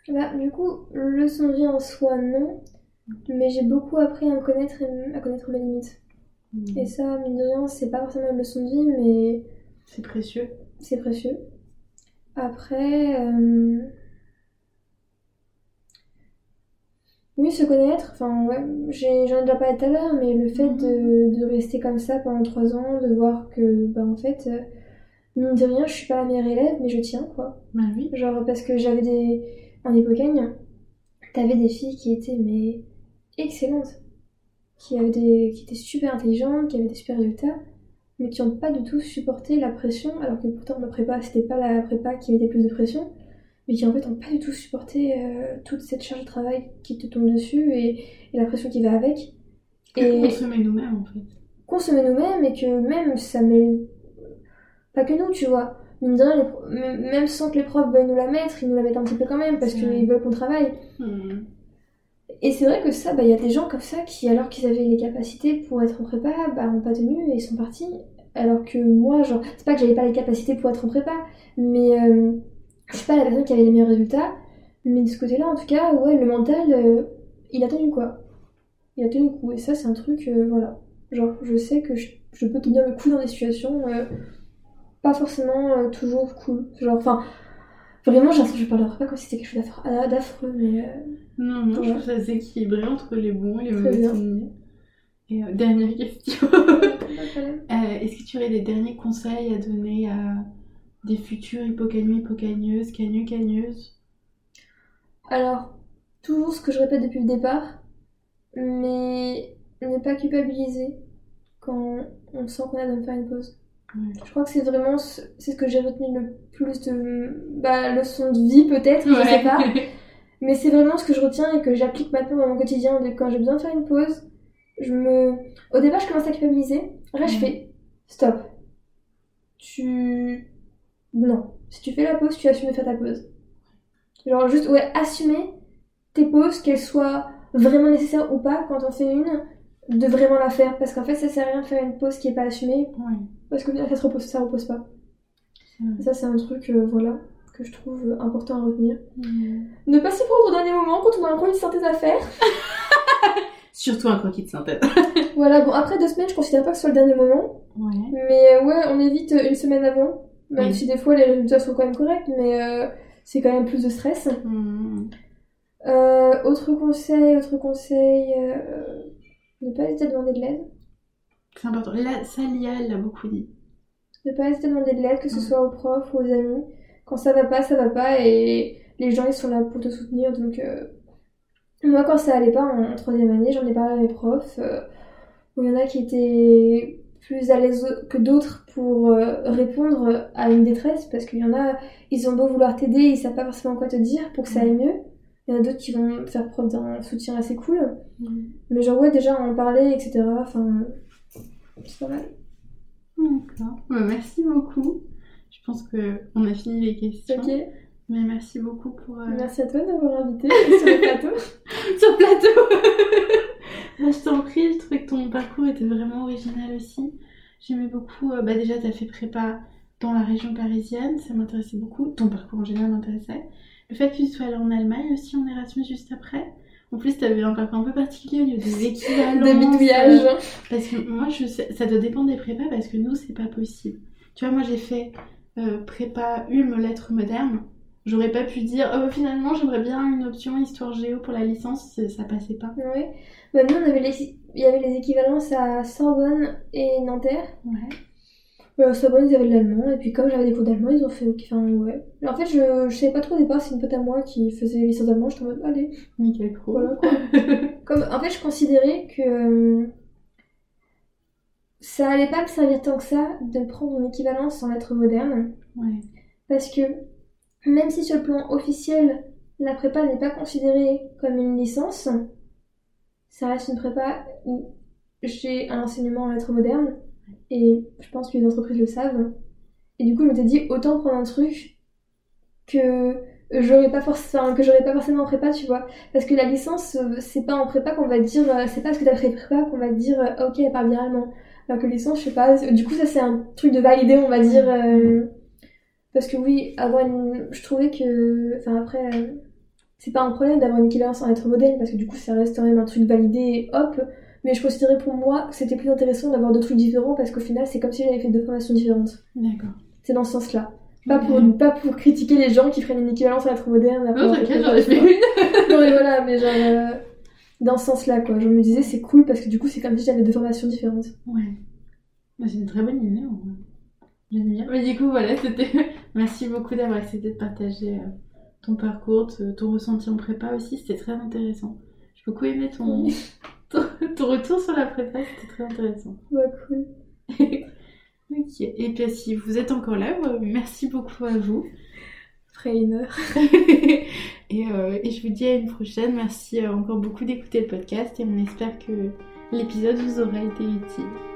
Bah, du coup, leçon de vie en soi, non, mais j'ai beaucoup appris à me connaître et à connaître mes limites. Et ça, mine de rien, c'est pas forcément une leçon de vie, mais C'est précieux. c'est précieux. Après, euh, oui, se connaître, enfin, ouais, j'en ai déjà parlé tout à l'heure, mais le fait de, de rester comme ça pendant trois ans, de voir que, bah, en fait, euh, mine de rien, je suis pas la meilleure élève, mais je tiens, quoi. Bah oui. Genre, parce que j'avais des. En hypocagne, t'avais des filles qui étaient, mais, excellentes. Qui, avaient des... qui étaient super intelligentes, qui avaient des super résultats, mais qui n'ont pas du tout supporté la pression, alors que pourtant, ma prépa, c'était pas la prépa qui mettait plus de pression, mais qui en fait n'ont pas du tout supporté euh, toute cette charge de travail qui te tombe dessus et, et la pression qui va avec. Et consommer nous-mêmes en fait. consommer nous-mêmes et que même ça met. Pas que nous, tu vois. Mine de rien, même sans que les profs veuillent nous la mettre, ils nous la mettent un petit peu quand même parce qu'ils veulent qu'on travaille. Hmm. Et c'est vrai que ça, bah, il y a des gens comme ça qui, alors qu'ils avaient les capacités pour être en prépa, bah, n'ont pas tenu et ils sont partis. Alors que moi, genre, c'est pas que j'avais pas les capacités pour être en prépa, mais euh, je suis pas la personne qui avait les meilleurs résultats. Mais de ce côté-là, en tout cas, ouais, le mental, euh, il a tenu quoi. Il a tenu le coup. Et ça, c'est un truc, euh, voilà. Genre, je sais que je, je peux tenir le coup dans des situations euh, pas forcément euh, toujours cool. Genre, enfin, vraiment, j'ai l'impression que je parle de prépa comme si c'était quelque chose d'affreux- d'affreux, mais. euh, Non, moi je trouve ça équilibré entre les bons et les mauvais souvenirs. Et euh, dernière question. pas. Euh, Est-ce que tu aurais des derniers conseils à donner à des futurs hypocagneux, hypocagneuses, cagneux, cagneuses Alors, toujours ce que je répète depuis le départ, mais ne pas culpabiliser quand on sent qu'on a besoin de faire une pause. Ouais. Je crois que c'est vraiment ce, c'est ce que j'ai retenu le plus de bah, leçons de vie peut-être, je sais pas. Mais c'est vraiment ce que je retiens et que j'applique maintenant dans mon quotidien. De quand j'ai besoin de faire une pause, je me. Au départ, je commence à culpabiliser. Après, je fais stop. Tu. Non. Si tu fais la pause, tu assumes de faire ta pause. Genre, juste, ouais, assumer tes pauses, qu'elles soient vraiment nécessaires ou pas, quand on fait une, de vraiment la faire. Parce qu'en fait, ça sert à rien de faire une pause qui est pas assumée, Ouais. parce que ça se repose, ça repose pas. Et ça, c'est un truc, euh, voilà, que je trouve euh, important à retenir. Ne pas s'y prendre au dernier moment quand on a encore une synthèse à faire. Surtout un croquis de synthèse. Voilà, bon, après deux semaines, je considère pas que ce soit le dernier moment. Ouais. Mais euh, ouais, on évite une semaine avant. Même Oui. si des fois les résultats sont quand même corrects, mais euh, c'est quand même plus de stress. Euh, autre conseil, autre conseil, euh, ne pas hésiter à demander de l'aide. C'est important. Là, ça, Lia, elle l'a beaucoup dit. Ne pas hésiter à demander de l'aide, que ce Mm. soit aux profs ou aux amis. Quand ça va pas, ça va pas, et les gens ils sont là pour te soutenir. Donc, euh, moi, quand ça allait pas en, en troisième année, j'en ai parlé à mes profs. euh, où il y en a qui étaient plus à l'aise que d'autres pour euh, répondre à une détresse, parce qu'il y en a, ils ont beau vouloir t'aider, ils savent pas forcément quoi te dire pour que ça aille mieux. Il y en a d'autres qui vont faire preuve d'un soutien assez cool. Mais genre, ouais, déjà en parler, etc. Enfin, c'est pas mal. D'accord. Bah, merci beaucoup. Je pense que on a fini les questions. Ok. Mais merci beaucoup pour euh, Merci à toi d'avoir invité sur le plateau. sur le plateau. Bah, je t'en prie, je trouvais que ton parcours était vraiment original aussi. J'aimais beaucoup. euh, bah déjà, t'as fait prépa dans la région parisienne, ça m'intéressait beaucoup. Ton parcours en général m'intéressait. Le fait que tu sois allée en Allemagne aussi en Erasmus juste après. En plus, t'avais un parcours un peu particulier au niveau des équivalences. de bidouillage. euh, Parce que moi, je sais, ça doit dépendre des prépas parce que nous, c'est pas possible. Tu vois, moi, j'ai fait euh, prépa ULM lettres modernes. J'aurais pas pu dire, oh, finalement, j'aimerais bien une option histoire géo pour la licence, ça passait pas. Oui. Bah, nous, on avait les... il y avait les équivalences à Sorbonne et Nanterre. Ouais. Euh, Sorbonne, ils avaient de l'allemand. Et puis, comme j'avais des cours d'allemand, ils ont fait. Enfin, ouais. En fait, je, je savais pas trop au départ. C'est une pote à moi qui faisait licence d'allemand. J'étais en mode, allez. Nickel pro. Voilà, quoi. Comme, en fait, je considérais que. euh, ça allait pas me servir tant que ça de prendre une équivalence en lettres modernes. Ouais. Parce que même si sur le plan officiel, la prépa n'est pas considérée comme une licence, ça reste une prépa où j'ai un enseignement en lettres modernes. Et je pense que les entreprises le savent. Et du coup, je m'étais dit, autant prendre un truc que j'aurais pas forcément que j'aurais pas forcément en prépa tu vois. Parce que la licence euh, c'est pas en prépa qu'on va dire euh, c'est pas parce que t'as fait prépa qu'on va dire euh, ok elle parle bien alors que licence je sais pas du coup ça c'est un truc de valider on va dire parce que oui avoir une je trouvais que enfin après c'est pas un problème d'avoir une équivalence en lettres modernes parce que du coup ça reste quand même un truc validé hop mais je considérais pour moi que c'était plus intéressant d'avoir deux trucs différents parce qu'au final c'est comme si j'avais fait deux formations différentes D'accord. c'est dans ce sens là pas pour, pas pour critiquer les gens qui prennent une équivalence en lettres modernes. après Non, t'inquiète, j'en ai fait une. non mais voilà, mais genre euh, dans ce sens-là quoi. Je me disais c'est cool parce que du coup c'est comme si j'avais deux formations différentes. Ouais. Bah, c'est une très bonne idée, en vrai. J'aime bien. Mais du coup, voilà, c'était. Merci beaucoup d'avoir accepté de partager euh, ton parcours, ton ressenti en prépa aussi. C'était très intéressant. J'ai beaucoup aimé ton... ton, ton retour sur la prépa, c'était très intéressant. Ouais cool. Ok. Et puis, si vous êtes encore là, euh, merci beaucoup à vous. Après une heure. et, euh, et je vous dis à une prochaine. Merci euh, encore beaucoup d'écouter le podcast et on espère que l'épisode vous aura été utile.